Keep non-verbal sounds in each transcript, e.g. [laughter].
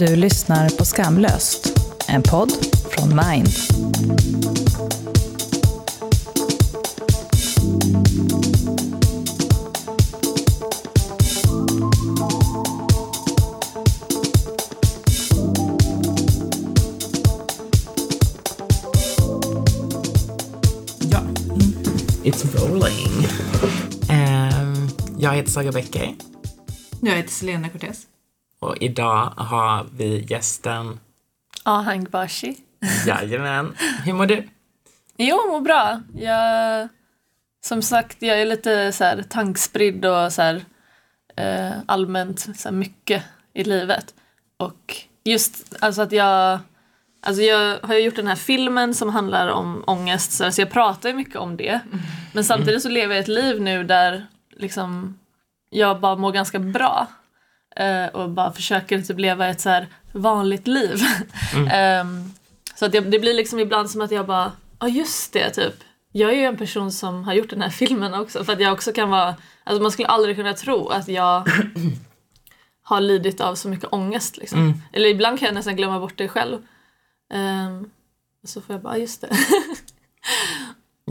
Du lyssnar på Skamlöst, en podd från Mind. Ja. It's rolling. Ehm, jag heter Saga Becker Jag heter Selena Cortez. Och idag har vi gästen Ahang Bashi. Jajamän. Hur mår du? Jo, mår bra. Jag, som sagt, jag är lite så här tankspridd och så här, eh, allmänt så här, mycket i livet. Och just alltså att jag, alltså jag har ju gjort den här filmen som handlar om ångest, så alltså jag pratar ju mycket om det. Men samtidigt så lever jag ett liv nu där liksom jag bara mår ganska bra. Eh, och bara försöker typ leva ett så här vanligt liv. [laughs] Ehm, så att jag, det blir liksom ibland som att jag bara, ja just det typ. Jag är ju en person som har gjort den här filmen också för att jag också kan vara, alltså man skulle aldrig kunna tro att jag [coughs] har lidit av så mycket ångest liksom. Eller ibland kan jag nästan glömma bort det själv. Um, så får jag bara, just det. [laughs]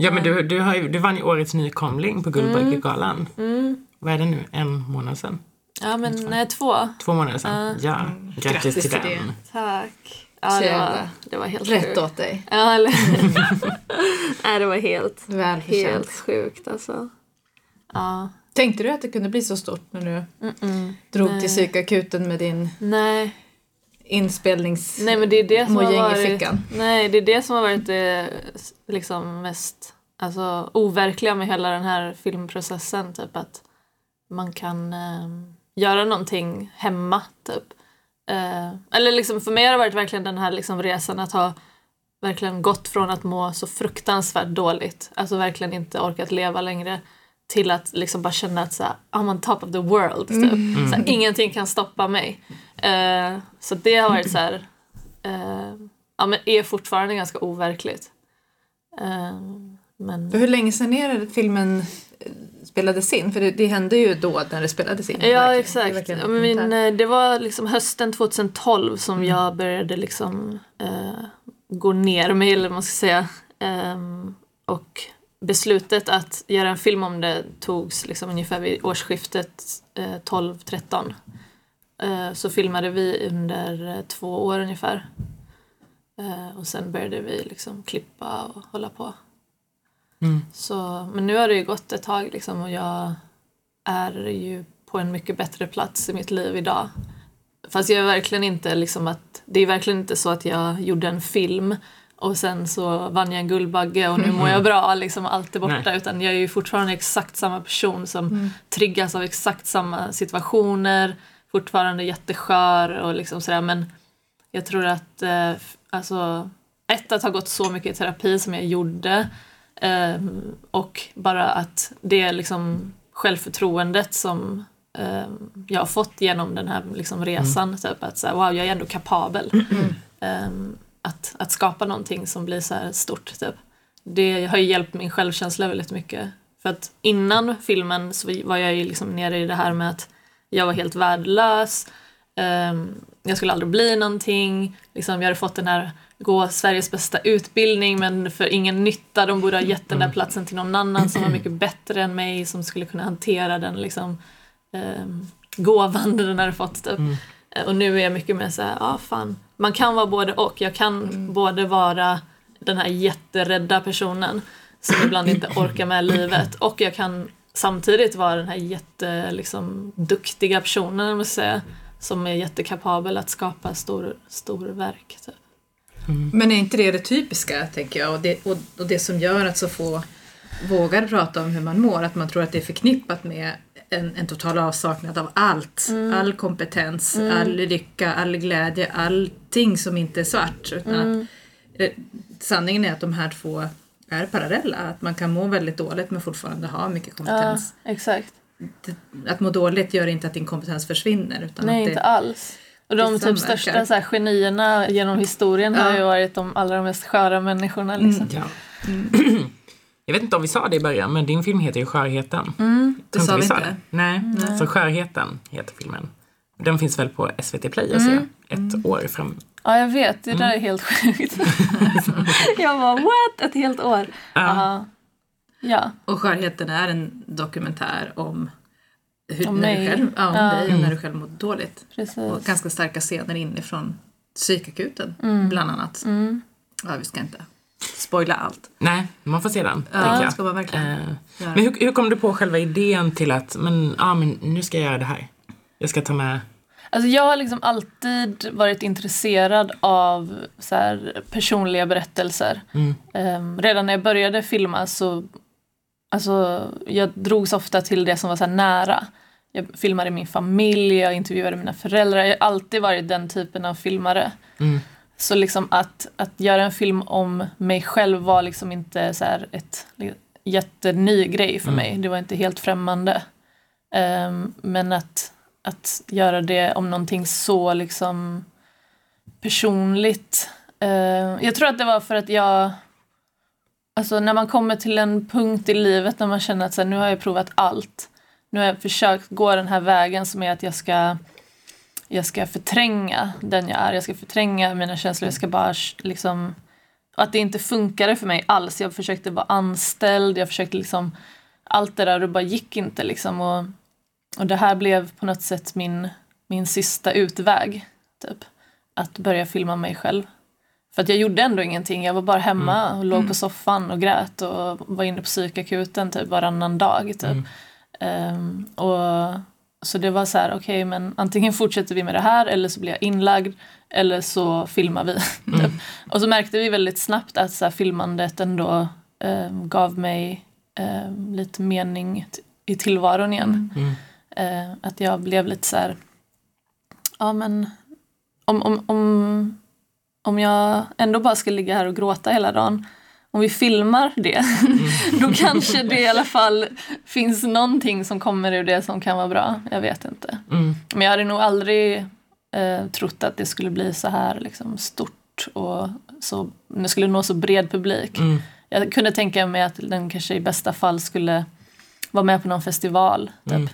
Ja, men du, du, har ju, du vann ju årets nykomling på Guldbaggegalan. Mm. Vad är det nu? En månad sedan? Ja men nej, två. Två månader sedan? Ja. Grattis, Grattis till, till den. Tack. Ja, det var, det var helt Rätt sjukt. åt dig. Ja, eller [laughs] [laughs] Nej, det var helt, helt sjukt alltså. Ja. Tänkte du att det kunde bli så stort när du Mm-mm. drog Nej. till psykakuten med din Nej, inspelnings... Nej men det är det som har mojäng i varit, fickan? nej, det är det som har varit det liksom mest alltså, overkliga med hela den här filmprocessen. Typ att man kan eh, göra någonting hemma. Typ. Eh, eller liksom för mig har det varit verkligen den här liksom, resan att ha verkligen gått från att må så fruktansvärt dåligt, alltså verkligen inte orkat leva längre till att liksom bara känna att så här, I'm on top of the world. Typ. Så här, ingenting kan stoppa mig. Eh, så det har varit så här, eh, ja, men är fortfarande ganska overkligt. Eh, men hur länge sedan är det filmen spelades in? För det, det hände ju då när det spelades in. Ja verkligen. Det exakt. verkligen Ja, men eh, det var liksom hösten 2012 som jag började liksom eh, gå ner mig eller vad man ska säga. Ehm, och beslutet att göra en film om det togs liksom ungefär vid årsskiftet eh, 12-13. Eh, så filmade vi under eh, två år ungefär. Eh, och sen började vi liksom klippa och hålla på. Mm. Så, men nu har det ju gått ett tag liksom och jag är ju på en mycket bättre plats i mitt liv idag. Fast jag är verkligen inte liksom att, det är verkligen inte så att jag gjorde en film och sen så vann jag en Guldbagge och nu mår jag bra, liksom allt är borta. Nej. Utan jag är ju fortfarande exakt samma person som triggas av exakt samma situationer, fortfarande jätteskör och liksom sådär. Men jag tror att, eh, alltså, ett att ha gått så mycket i terapi som jag gjorde ehm, och bara att det är liksom självförtroendet som ehm, jag har fått genom den här liksom resan. Typ att så här, wow, jag är ändå kapabel. Ehm, att, att skapa någonting som blir så här stort. Typ. Det har ju hjälpt min självkänsla väldigt mycket. För att innan filmen så var jag ju liksom nere i det här med att jag var helt värdelös. Jag skulle aldrig bli någonting. Liksom, jag hade fått den här gå Sveriges bästa utbildning men för ingen nytta. De borde ha gett den där platsen till någon annan som var mycket [clears throat] bättre än mig som skulle kunna hantera den liksom, um, gåvan den hade fått. Typ. Eh, Och nu är jag mycket mer så här, ja fan, man kan vara både och. Jag kan både vara den här jätterädda personen som [clears throat] ibland inte orkar med livet och jag kan samtidigt vara den här jätte, liksom, duktiga personen, om man ska säga, som är jättekapabel att skapa stor, stor verk. Typ. Men är inte det det typiska, tänker jag, och det, och, och det som gör att så få vågar prata om hur man mår, att man tror att det är förknippat med en, en total avsaknad av allt. All kompetens, all lycka, all glädje, allting som inte är svart. Utan att, det, sanningen är att de här två är parallella, att man kan må väldigt dåligt men fortfarande ha mycket Ja, kompetens. exakt. Det, att må dåligt gör inte att din kompetens försvinner. Utan Nej, att det, inte alls. Och de det typ största så här, genierna genom historien har Ja. ju varit de allra mest sköra människorna. Liksom. Ja. [clears throat] Jag vet inte om vi sa det i början, men din film heter ju Skörheten. det Tror sa vi sa inte. det. Nej, så Skörheten heter filmen. Den finns väl på SVT Play att se. ett år fram. Ja, jag vet. Det där är helt sjukt. [laughs] jag bara, what? Ett helt år? Ja. Ja. Och Skörheten är en dokumentär om hur, Om när du själv, ja, om Ja. dig och när du själv mådde dåligt. precis. Och ganska starka scener inifrån psykakuten, bland annat. Ja, vi ska inte spoila allt. Nej, man får se den. Ja, jag. ska man verkligen Eh, men hur, hur kom du på själva idén till att men, ja, men nu ska jag göra det här? Jag ska ta med... Alltså jag har liksom alltid varit intresserad av så här, personliga berättelser. Mm. Ehm, redan när jag började filma så alltså, jag drogs ofta till det som var så här nära. Jag filmade min familj, jag intervjuade mina föräldrar. Jag har alltid varit den typen av filmare. Mm. Så liksom att, att göra en film om mig själv var liksom inte så här ett jätteny grej för mig. Det var inte helt främmande. Ehm, men att, att göra det om någonting så liksom personligt. eh, jag tror att det var för att jag Alltså när man kommer till en punkt i livet när man känner att så här, nu har jag provat allt. Nu har jag försökt gå den här vägen som är att jag ska jag ska förtränga den jag är. Jag ska förtränga mina känslor. Jag ska bara liksom... Att det inte funkade för mig alls. Jag försökte vara anställd. Jag försökte liksom... Allt det där och det bara gick inte liksom. Och, och det här blev på något sätt min, min sista utväg. Typ. Att börja filma mig själv. För att jag gjorde ändå ingenting. Jag var bara hemma och låg på soffan och grät och var inne på psykakuten typ varannan dag. Typ. Ehm, och, så det var så här, okej men antingen fortsätter vi med det här eller så blir jag inlagd eller så filmar vi. [laughs] Typ. Och så märkte vi väldigt snabbt att så här, filmandet ändå ehm, gav mig ehm, lite mening i tillvaron igen. Eh, att jag blev lite så här, ja men om, om, om, om jag ändå bara ska ligga här och gråta hela dagen om vi filmar det, [laughs] då kanske det i alla fall finns någonting som kommer ur det som kan vara bra. Jag vet inte. Mm. Men jag hade nog aldrig eh, trott att det skulle bli så här liksom, stort och så, det skulle nå så bred publik. Mm. Jag kunde tänka mig att den kanske i bästa fall skulle vara med på någon festival. Typ. Mm.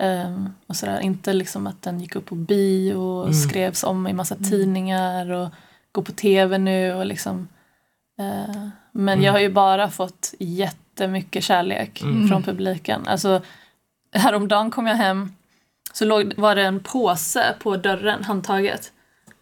Ehm, och sådär. Inte liksom att den gick upp på bio och Mm. skrevs om i massa tidningar och går på tv nu och liksom. Eh, men Mm. jag har ju bara fått jättemycket kärlek Mm. från publiken. Alltså häromdagen kom jag hem så låg, var det en påse på dörren, handtaget.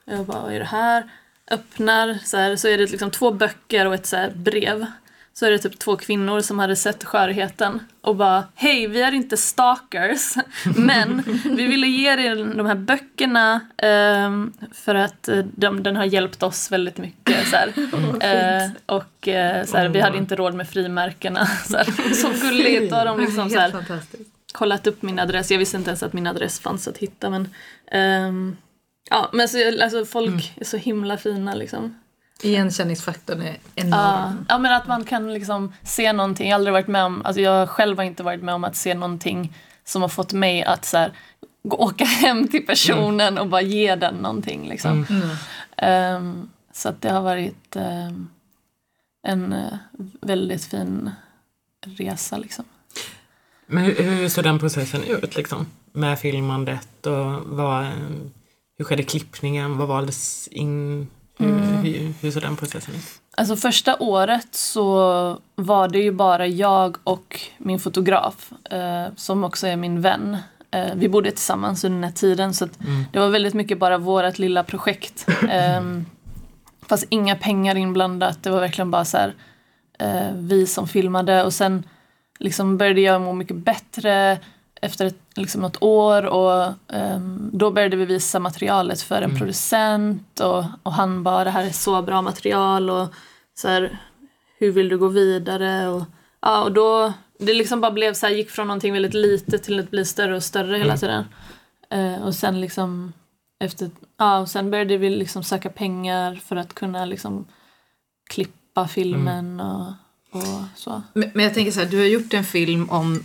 Jag bara, vad är det här? Öppnar så, här, så är det liksom två böcker och ett så brev. Så är det typ två kvinnor som hade sett skörheten och bara Hej, vi är inte stalkers [laughs] men vi ville ge er de här böckerna ehm, för att eh, de, den har hjälpt oss väldigt mycket. Så, här. [laughs] Eh, och eh, så här, vi hade inte råd med frimärkena. [laughs] Så, här. så gulligt. Då har de liksom så kollat upp min adress. Jag visste inte ens att min adress fanns att hitta. Men, ehm, ja, men så, alltså, folk är så himla fina liksom. Igenkänningsfaktorn är enorm. ja, men att man kan liksom se någonting. Jag har aldrig varit med om, alltså jag själv har inte varit med om att se någonting som har fått mig att så här, gå, åka [laughs] hem till personen och bara ge den någonting. Liksom. Mm. Ehm, så att det har varit ehm, en eh, väldigt fin resa. Liksom. Men hur, hur såg den processen ut liksom? Med filmandet och vad, hur skedde klippningen? Vad valdes in? Hur, hur, hur såg den processen ut? Alltså första året så var det ju bara jag och min fotograf eh, som också är min vän. Eh, vi bodde tillsammans under den här tiden så att det var väldigt mycket bara vårt lilla projekt. [laughs] Eh, fast inga pengar inblandat. Det var verkligen bara så här eh, vi som filmade och sen liksom började jag må mycket bättre efter ett, liksom något år och ehm, då började vi visa materialet för en producent och, och han bara det här är så bra material och så här, hur vill du gå vidare? Och ja och då det liksom bara blev så här gick från någonting väldigt litet till att bli större och större hela tiden. Eh, och sen liksom efter ja och sen började vi liksom söka pengar för att kunna liksom klippa filmen och, och så. Men, men jag tänker så här, du har gjort en film om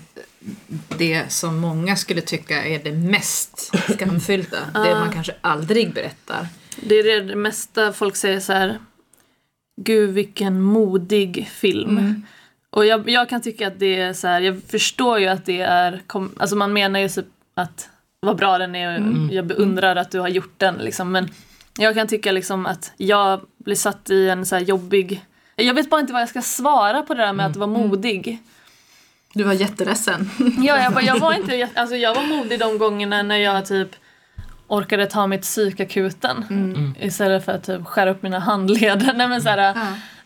det som många skulle tycka är det mest [clears throat] skamfyllda. Det man kanske aldrig berättar. Det är det, mesta folk säger så här. Gud vilken modig film. Och jag, jag kan tycka att det är så här. Jag förstår ju att det är. Kom, alltså man menar ju typ att vad bra den är och jag beundrar att du har gjort den. Liksom. Men jag kan tycka liksom att jag blir satt i en så jobbig... Jag vet bara inte vad jag ska svara på det där med att vara modig. Du var jätteledsen. [laughs] Ja, jag, bara, jag, var inte, alltså jag var modig de gångerna när jag typ orkade ta mig till psykakuten istället för att typ skära upp mina handleder. [laughs] Nej, men så, här,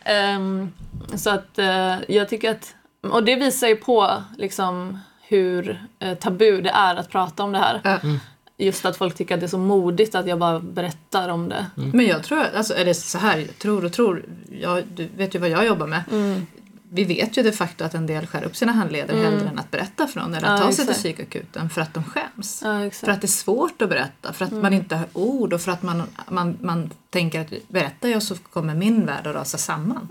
ehm, så att eh, jag tycker att, och det visar ju på liksom hur eh, tabu det är att prata om det här. Ja. Just att folk tycker att det är så modigt att jag bara berättar om det. Men jag tror, alltså, eller så här, jag tror och tror, jag, du vet ju vad jag jobbar med. Mm. Vi vet ju de facto att en del skär upp sina handleder hellre än att berätta för någon eller att Ja, ta sig till exakt. psykakuten för att de skäms. Ja, För exakt. att det är svårt att berätta, för att man inte har ord och för att man, man, man tänker att berättar jag så kommer min värld att rasa samman.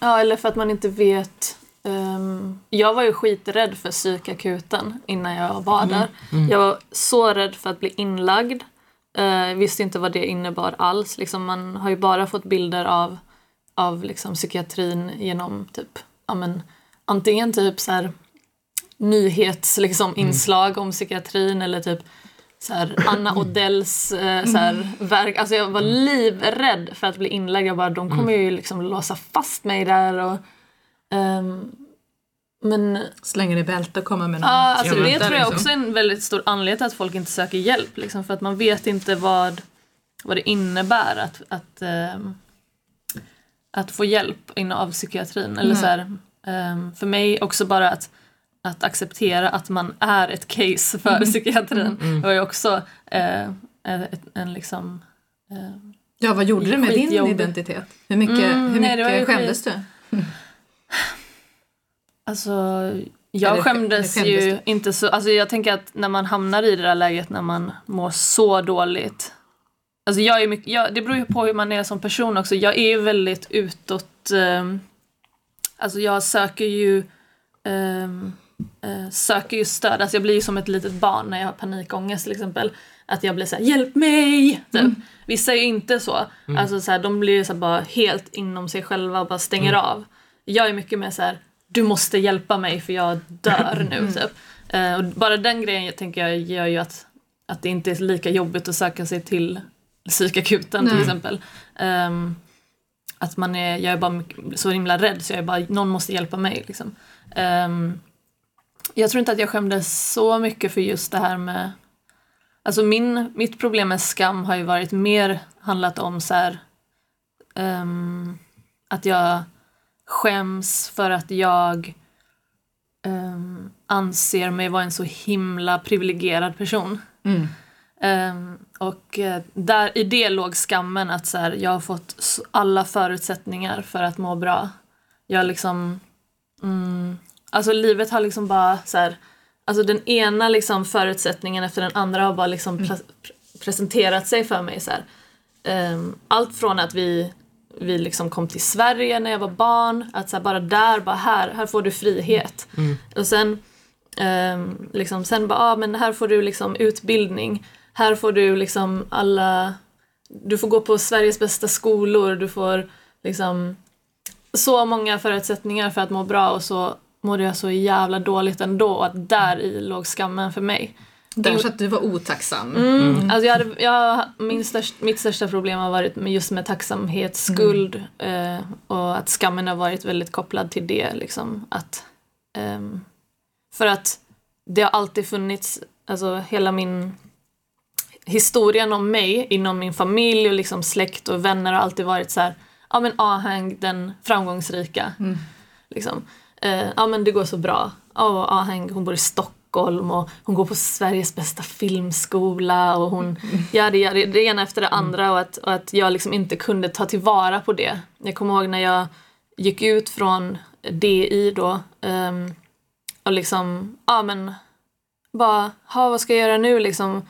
Ja, eller för att man inte vet. ehm, jag var ju skiträdd för psykakuten innan jag var där. Jag var så rädd för att bli inlagd. Uh, visste inte vad det innebar alls. Liksom, man har ju bara fått bilder av, av liksom, psykiatrin genom typ, ja, men, antingen typ så här, nyhets liksom, inslag om psykiatrin eller typ så här, Anna Odells eh, så här, verk. Alltså jag var livrädd för att bli inlagd. Jag bara, de kommer ju liksom låsa fast mig där. Och, ehm, men Slänger i bälte och kommer med någon. ja, alltså, det tror jag liksom. också är en väldigt stor anledning till att folk inte söker hjälp. Liksom, för att man vet inte vad, vad det innebär att, att, ehm, att få hjälp in av psykiatrin. Eller så här, ehm, för mig också bara att att acceptera att man är ett case för psykiatrin. Det var ju också eh, ett, en liksom... Eh, Ja, vad gjorde det med din Skitjobbigt. identitet? Hur mycket, Mm, hur nej, mycket skämdes du? alltså, jag Eller skämdes skämdes ju du? inte så... Alltså jag tänker att när man hamnar i det där läget när man mår så dåligt. Alltså jag är mycket, jag, det beror ju på hur man är som person också. Jag är ju väldigt utåt... Eh, alltså jag söker ju... ehm, eh, söker ju stöd. Alltså jag blir ju som ett litet barn när jag har panikångest till exempel. Att jag blir så här, hjälp mig! Typ. Vissa är ju inte så. Alltså så här, de blir ju så här bara helt inom sig själva och bara stänger av. Jag är mycket mer så här, du måste hjälpa mig för jag dör nu. Typ. Eh, och bara den grejen tänker jag gör ju att, att det inte är lika jobbigt att söka sig till psykakuten till Nej. exempel. Ehm, att man är, jag är bara så himla rädd så jag är bara, någon måste hjälpa mig. Liksom. Ehm, jag tror inte att jag skämdes så mycket för just det här med Alltså min, mitt problem med skam har ju varit mer handlat om så här, ehm, att jag skäms för att jag ehm, anser mig vara en så himla privilegierad person. Mm. Ehm, och eh, där, i det låg skammen att så här, jag har fått alla förutsättningar för att må bra. Jag liksom... Mm, alltså livet har liksom bara så här, Alltså den ena liksom förutsättningen efter den andra har bara liksom pre- pre- presenterat sig för mig. Så. Ehm, allt från att vi, vi liksom kom till Sverige när jag var barn, att så här, bara där, bara här, här får du frihet. Och sen Ehm, liksom, sen bara, ah, men här får du liksom utbildning. Här får du liksom alla... Du får gå på Sveriges bästa skolor. Du får liksom så många förutsättningar för att må bra och så mådde jag så jävla dåligt ändå. Och att där i låg skammen för mig. Där så att du var otacksam. Mm. Alltså jag hade, jag, min störst, mitt största problem har varit med just med tacksamhetsskuld eh, och att skammen har varit väldigt kopplad till det. Liksom, att, ehm, för att det har alltid funnits, alltså hela min historien om mig inom min familj och liksom släkt och vänner har alltid varit så här, ja men Ahang den framgångsrika. Liksom. Eh, ja men det går så bra. Ja, Ahang hon bor i Stockholm och hon går på Sveriges bästa filmskola och hon gör det, gör det, det ena efter det andra och att, och att jag liksom inte kunde ta tillvara på det. Jag kommer ihåg när jag gick ut från DI då ehm, och liksom, ja men bara, ha, vad ska jag göra nu liksom?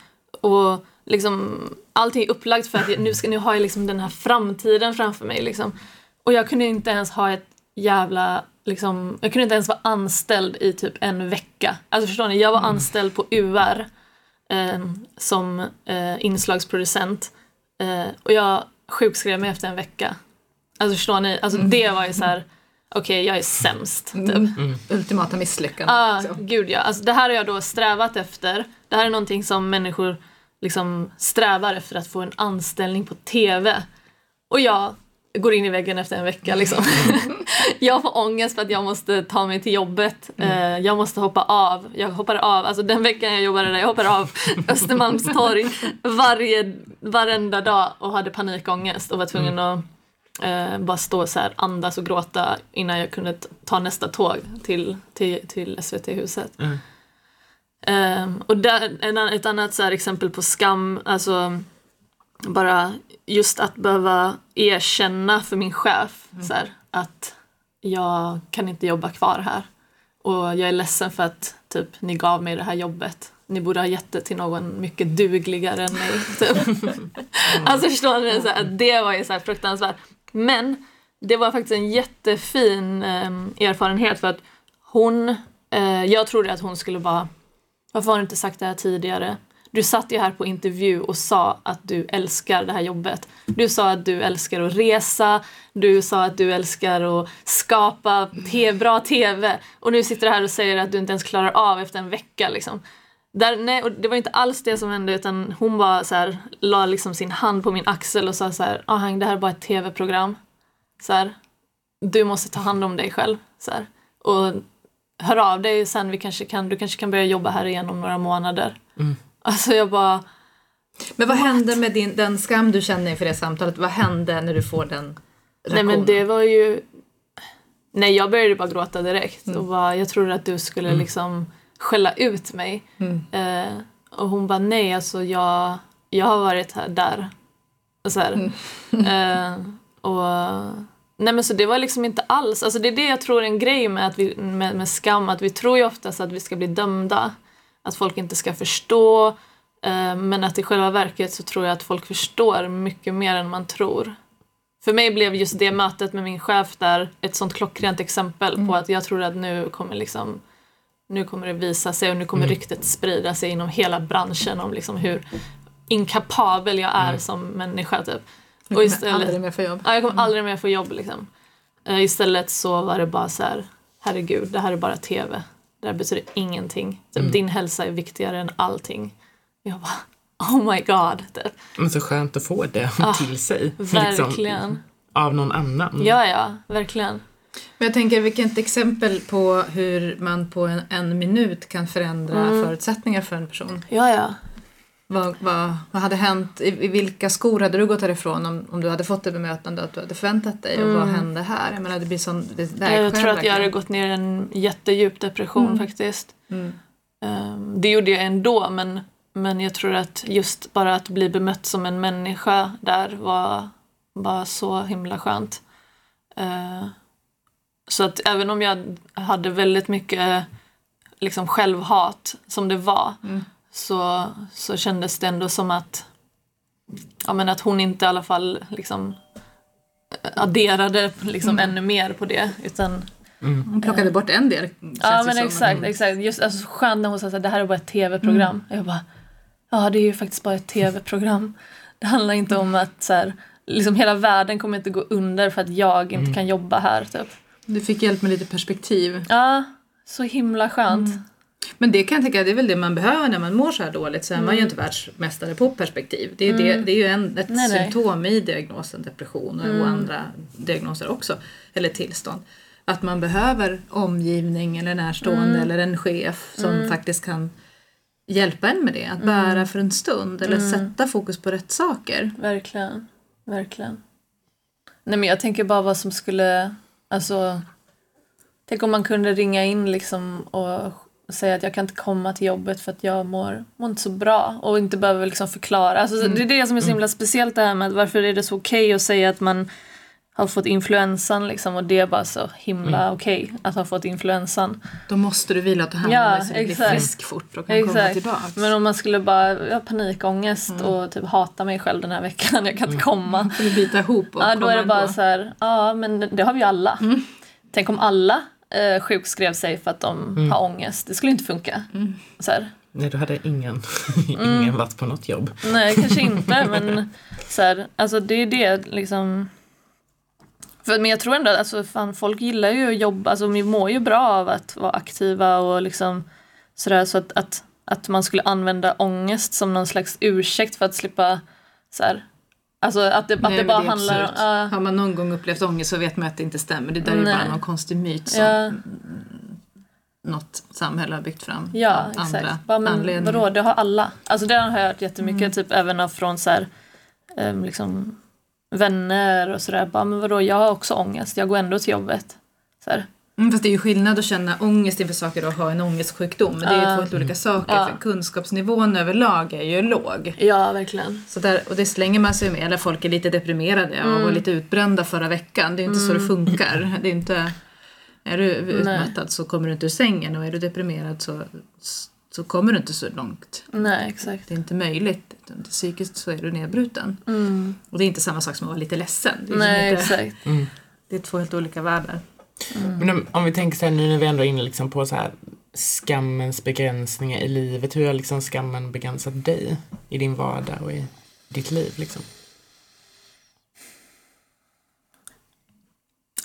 Och liksom allting är upplagt för att jag, nu, ska, nu har jag liksom den här framtiden framför mig liksom. Och jag kunde inte ens ha ett jävla, liksom, jag kunde inte ens vara anställd i typ en vecka. Alltså förstår ni, jag var anställd på UR eh, som eh, inslagsproducent eh, och jag sjukskrev mig efter en vecka. Alltså förstår ni, alltså det var ju så här okej jag är sämst. Typ. Mm. Ultimata misslyckande. Liksom. gud ja. Alltså, det här har jag då strävat efter. Det här är någonting som människor liksom strävar efter att få en anställning på TV. Och jag går in i väggen efter en vecka liksom. [laughs] jag får ångest för att jag måste ta mig till jobbet. Eh, jag måste hoppa av. Jag hoppar av, alltså den veckan jag jobbade där, jag hoppar av [laughs] Östermalmstorg varje, varenda dag och hade panikångest och var tvungen att eh, bara stå så här, andas och gråta innan jag kunde ta nästa tåg till, till, till SVT-huset. Mm. Ehm, och där, en, ett annat så exempel på skam, alltså bara just att behöva erkänna för min chef så här, att jag kan inte jobba kvar här. Och jag är ledsen för att typ, ni gav mig det här jobbet. Ni borde ha gett det till någon mycket dugligare än mig. Typ. [laughs] Alltså förstår ni? Så här, det var ju så här fruktansvärt. Men det var faktiskt en jättefin eh, erfarenhet för att hon, eh, jag trodde att hon skulle bara, varför har du inte sagt det här tidigare? Du satt ju här på intervju och sa att du älskar det här jobbet. Du sa att du älskar att resa, du sa att du älskar att skapa te- bra TV och nu sitter du här och säger att du inte ens klarar av efter en vecka. Liksom. Där, nej, och det var inte alls det som hände utan hon bara så här, la liksom sin hand på min axel och sa så här, ah, det här är bara ett tv-program. Så här, du måste ta hand om dig själv. Så här. Och hör av dig sen, vi kanske kan, du kanske kan börja jobba här igen om några månader. Alltså jag bara, Men vad hände med din, den skam du kände inför det samtalet? Vad hände när du får den nej men reaktionen? det var ju... Nej jag började bara gråta direkt och bara, jag trodde att du skulle liksom skälla ut mig. Eh, och hon bara, nej alltså jag, jag har varit här där. Och så här. Eh, och, nej men så det var liksom inte alls, alltså det är det jag tror är en grej med, att vi, med, med skam, att vi tror ju oftast att vi ska bli dömda. Att folk inte ska förstå. Eh, men att i själva verket så tror jag att folk förstår mycket mer än man tror. För mig blev just det mötet med min chef där ett sånt klockrent exempel på att jag tror att nu kommer liksom nu kommer det visa sig och nu kommer ryktet sprida sig inom hela branschen om liksom hur inkapabel jag är som människa typ. Och istället, aldrig mer få jobb. ja, jag kommer aldrig mer få jobb liksom. Eh, istället så var det bara så här, herregud, det här är bara TV. Det här betyder ingenting. Typ, Din hälsa är viktigare än allting. Jag bara, oh my god. Typ. Men så skönt att få det [laughs] till sig. Verkligen. Liksom, av någon annan. Ja, ja, verkligen. Men jag tänker vilket exempel på hur man på en, en minut kan förändra förutsättningar för en person. Ja, ja. Vad, vad, vad hade hänt? I, I vilka skor hade du gått härifrån om, om du hade fått det bemötande att du hade förväntat dig? Och vad hände här? Jag menar det blir sån... Det, är Jag tror att jag hade gått ner i en jättedjup depression faktiskt. Ehm, det gjorde jag ändå men, men jag tror att just bara att bli bemött som en människa där var, var så himla skönt. Eh, så att även om jag hade väldigt mycket liksom självhat som det var så, så kändes det ändå som att, ja, men att hon inte i alla fall liksom adderade liksom ännu mer på det utan Hon plockade bort en del. Ja men som. exakt, exakt. Just alltså, skönt när hon sa att det här är bara ett tv-program. Jag bara, ja det är ju faktiskt bara ett tv-program. Det handlar inte om att så här, liksom hela världen kommer inte gå under för att jag inte kan jobba här typ. Du fick hjälp med lite perspektiv. Ja, så himla skönt. Men det kan jag tänka, det är väl det man behöver när man mår så här dåligt. Så är man ju inte världsmästare på perspektiv. Det är, det, det är ju en, ett Nej, nej. symptom i diagnosen depression och, och andra diagnoser också. Eller tillstånd. Att man behöver omgivning eller närstående eller en chef som faktiskt kan hjälpa en med det. Att bära för en stund eller sätta fokus på rätt saker. Verkligen, verkligen. Nej men jag tänker bara vad som skulle, alltså Tänk om man kunde ringa in liksom och säga att jag kan inte komma till jobbet för att jag mår, mår inte så bra och inte behöver liksom förklara. Alltså, Det är det som är så himla speciellt det här med varför är det så okej att säga att man har fått influensan liksom och det är bara så himla okej att ha fått influensan. Då måste du vila och ta hand om Ja, dig så du blir frisk fort och kan komma Exakt. tillbaka. Men om man skulle bara ha panikångest och typ hata mig själv den här veckan, jag kan inte komma. Får du bita ihop och Ja, då komma är det bara ändå. så här, ja men det har vi ju alla. Tänk om alla eh, sjukskrev sig för att de har ångest. Det skulle inte funka. Så här, Nej, då hade ingen, [laughs] Mm. ingen varit på något jobb. nej, kanske [laughs] inte men så här, alltså det är det liksom. För, men jag tror ändå att alltså, fan, folk gillar ju att jobba, alltså vi mår ju bra av att vara aktiva och liksom sådär så att, att, att man skulle använda ångest som någon slags ursäkt för att slippa så här, Alltså att det, att Nej, det bara är handlar om... ja. Har man någon gång upplevt ångest så vet man att det inte stämmer. Det där är Nej. bara någon konstig myt som ja, något samhälle har byggt fram. ja, exakt. Andra Bara, men anledningar. vadå, det har alla. Alltså det har jag hört jättemycket, Mm. typ även från så här, ehm, liksom, vänner och sådär. Bara, men vadå, jag har också ångest, jag går ändå till jobbet. Så här. Mm, fast det är ju skillnad att känna ångest inför saker och ha en ångestsjukdom. Det är ju Ja. två helt olika saker. Ja. För kunskapsnivån överlag är ju låg. Ja, verkligen. Så där, och det slänger man sig med. Eller folk är lite deprimerade och Mm. var lite utbrända förra veckan. Det är inte så det funkar. Det är inte... Är du utmattad så kommer du inte ur sängen och är du deprimerad så, så kommer du inte så långt. Nej, exakt. Det är inte möjligt. Utan psykiskt så är du nedbruten. Mm. Och det är inte samma sak som att vara lite ledsen. Det är, Nej, inte, exakt. det är två helt olika världar. Men om, om vi tänker så här nu när vi ändå är inne liksom på så här skammens begränsningar i livet. Hur har liksom skammen begränsat dig i din vardag och i ditt liv liksom?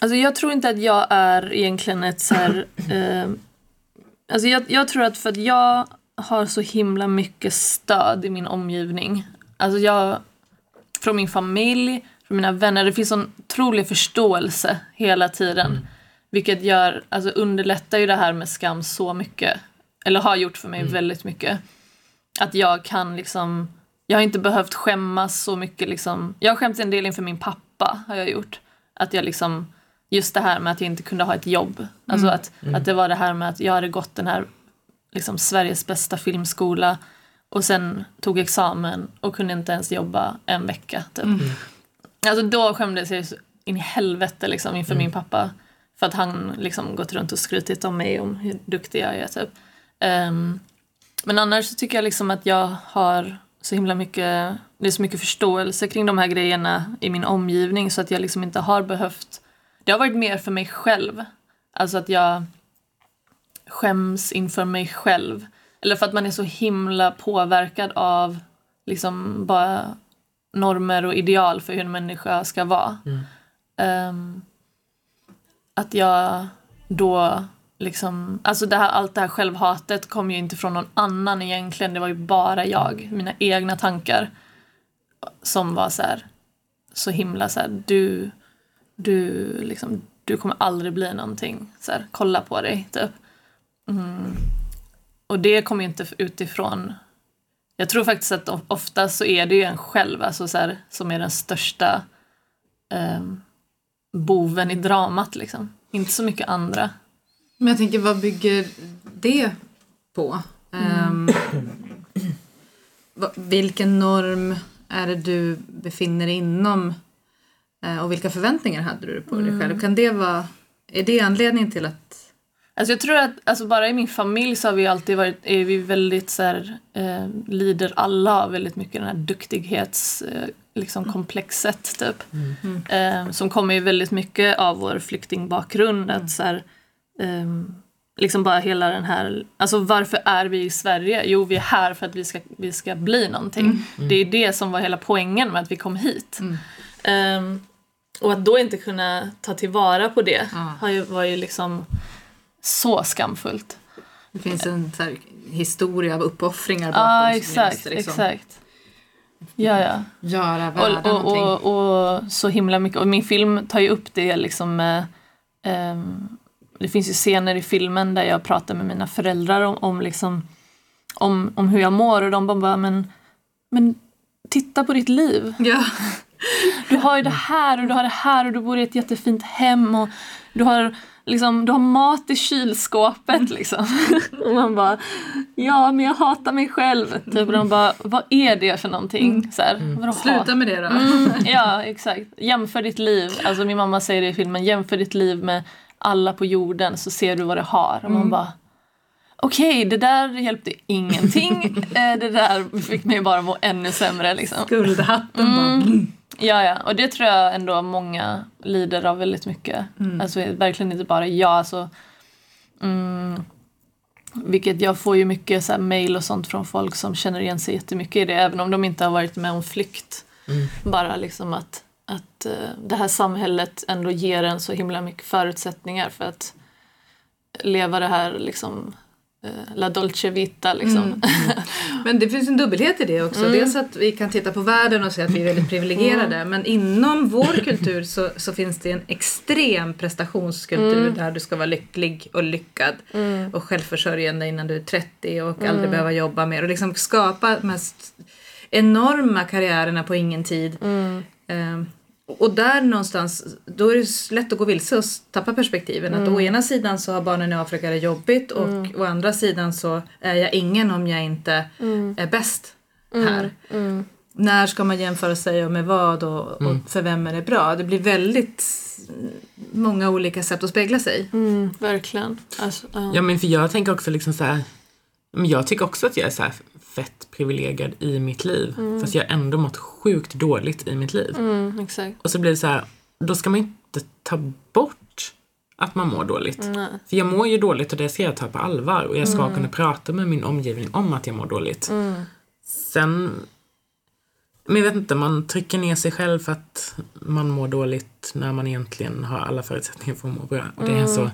Alltså jag tror inte att jag är egentligen ett så här... [clears throat] Eh, alltså jag, jag tror att för att jag har så himla mycket stöd i min omgivning. Alltså jag... Från min familj, från mina vänner. Det finns sån otrolig förståelse hela tiden. Vilket gör, alltså underlättar ju det här med skam så mycket. Eller har gjort för mig väldigt mycket. Att jag kan liksom... Jag har inte behövt skämmas så mycket liksom. Jag har skämts en del inför min pappa, har jag gjort. Att jag liksom... Just det här med att jag inte kunde ha ett jobb. Alltså att, att det var det här med att jag hade gått den här liksom Sveriges bästa filmskola och sen tog examen och kunde inte ens jobba en vecka. Typ. Alltså då skämdes jag in i helvete liksom inför min pappa. För att han liksom gått runt och skrutit om mig om hur duktig jag är. Typ. Ehm, men annars så tycker jag liksom att jag har så himla mycket, det är så mycket förståelse kring de här grejerna i min omgivning så att jag liksom inte har behövt, det har varit mer för mig själv. Alltså att jag skäms inför mig själv. Eller för att man är så himla påverkad av liksom bara normer och ideal för hur en människa ska vara. Ehm, att jag då liksom, alltså det här, allt det här självhatet kom ju inte från någon annan egentligen, det var ju bara jag, mina egna tankar som var så här, så himla så här, du, du liksom, du kommer aldrig bli någonting, så här, kolla på dig, typ. Mm. Och det kom ju inte utifrån jag tror faktiskt att oftast ofta så är det ju en själv alltså så här, som är den största ehm, boven i dramat. Liksom. Inte så mycket andra. Men jag tänker, vad bygger det på? Ehm, [clears throat] va- vilken norm är det du befinner dig inom? Eh, och vilka förväntningar hade du på dig själv? Kan det vara, är det anledningen till att... Alltså jag tror att alltså bara i min familj så har vi alltid varit, är vi väldigt så här, eh, lider alla av väldigt mycket den här duktighets eh, liksom komplexet typ. Eh, som kommer ju väldigt mycket av vår flyktingbakgrund. Att så här, ehm, liksom bara hela den här, alltså varför är vi i Sverige? Jo vi är här för att vi ska, vi ska bli någonting. Det är det som var hela poängen med att vi kom hit. Ehm, och att då inte kunna ta tillvara på det har ju, var ju liksom så skamfullt. Det finns en så här, historia av uppoffringar bakom. Ja, vi exakt, liksom exakt. Ja, ja. Göra världen Och, och, någonting. och, och så himla mycket. Och min film tar ju upp det liksom med... ehm, det finns ju scener i filmen där jag pratar med mina föräldrar om, om, liksom, om, om hur jag mår och de bara men, men titta på ditt liv. Ja. Du har ju det här och du har det här och du bor i ett jättefint hem och du har, liksom, du har mat i kylskåpet liksom. Och man bara, ja men jag hatar mig själv. Typ, och de bara, vad är det för någonting? Så här, vadå Sluta med det då. Mm, [laughs] ja, exakt. Jämför ditt liv. Alltså min mamma säger det i filmen. Jämför ditt liv med alla på jorden så ser du vad det har. Och man bara Okej, det där hjälpte ingenting. [laughs] Eh, det där fick mig bara må ännu sämre. Liksom. Guldhatten bara. Mm. Ja, ja. Och det tror jag ändå många lider av väldigt mycket. Alltså verkligen inte bara jag. Alltså, mm, vilket jag får ju mycket så här, mail och sånt från folk som känner igen sig jättemycket i det. Även om de inte har varit med om flykt. Bara liksom att att eh, det här samhället ändå ger en så himla mycket förutsättningar för att leva det här liksom la dolce vita liksom. [laughs] Men det finns en dubbelhet i det också. Dels att vi kan titta på världen och se att vi är väldigt [laughs] privilegierade. Men inom vår kultur så, så finns det en extrem prestationskultur där du ska vara lycklig och lyckad och självförsörjande innan du är 30 och aldrig behöva jobba mer. Och liksom skapa de mest enorma karriärerna på ingen tid. Ehm, och där någonstans, då är det lätt att gå vilse och tappa perspektiven. Att å ena sidan så har barnen i Afrika det jobbigt och å andra sidan så är jag ingen om jag inte är bäst här. När ska man jämföra sig och med vad och, och för vem är det bra? Det blir väldigt många olika sätt att spegla sig. Mm, verkligen. Alltså, ja. Ja men för jag tänker också liksom så här. Men jag tycker också att jag är så här fett privilegierad i mitt liv. Fast jag har ändå mått sjukt dåligt i mitt liv. Mm. Och så blir det så här, då ska man inte ta bort att man mår dåligt. För jag mår ju dåligt och det ska jag ta på allvar. Och jag ska kunna prata med min omgivning om att jag mår dåligt. Sen, men jag vet inte, man trycker ner sig själv för att man mår dåligt när man egentligen har alla förutsättningar för att må bra. Och det är så...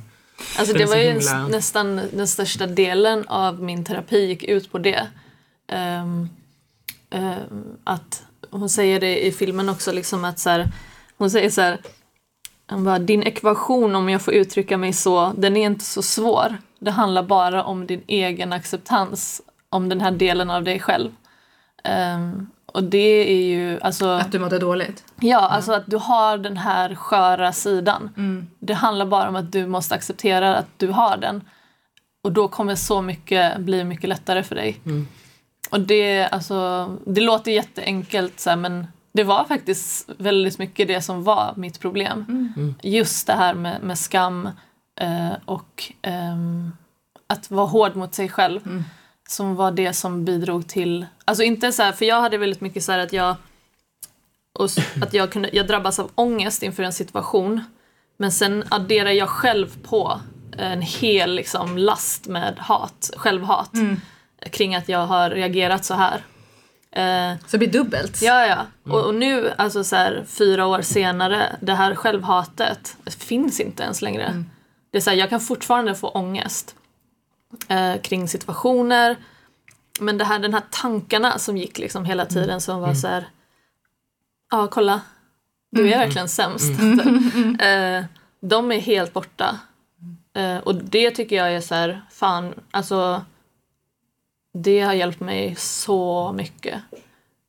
Alltså Det var ju himla- nästan den största delen av min terapi gick ut på det. Ehm, ehm, att hon säger det i filmen också liksom att så här, hon säger så här bara, din ekvation om jag får uttrycka mig så, den är inte så svår. Det handlar bara om din egen acceptans om den här delen av dig själv. Ehm, och det är ju alltså... Att du mådde dåligt. Ja, alltså att du har den här sköra sidan. Det handlar bara om att du måste acceptera att du har den. Och då kommer så mycket bli mycket lättare för dig. Och det, alltså, det låter jätteenkelt så här, men det var faktiskt väldigt mycket det som var mitt problem. Just det här med, med skam eh, och ehm, att vara hård mot sig själv. Som var det som bidrog till, alltså inte så här, för jag hade väldigt mycket så här att jag och att jag, kunde, jag drabbas av ångest inför en situation. Men sen adderar jag själv på en hel liksom, last med hat, självhat. Kring att jag har reagerat så här. Eh, Så det blir dubbelt. ja, ja. Och, och nu, alltså så här, fyra år senare, det här självhatet finns inte ens längre. Det är så här, jag kan fortfarande få ångest eh, kring situationer. Men det här, den här tankarna som gick liksom hela tiden som var så här. Ja, kolla. Du är verkligen sämst. [laughs] Eh, de är helt borta. Eh, och det tycker jag är så här, fan, alltså. Det har hjälpt mig så mycket.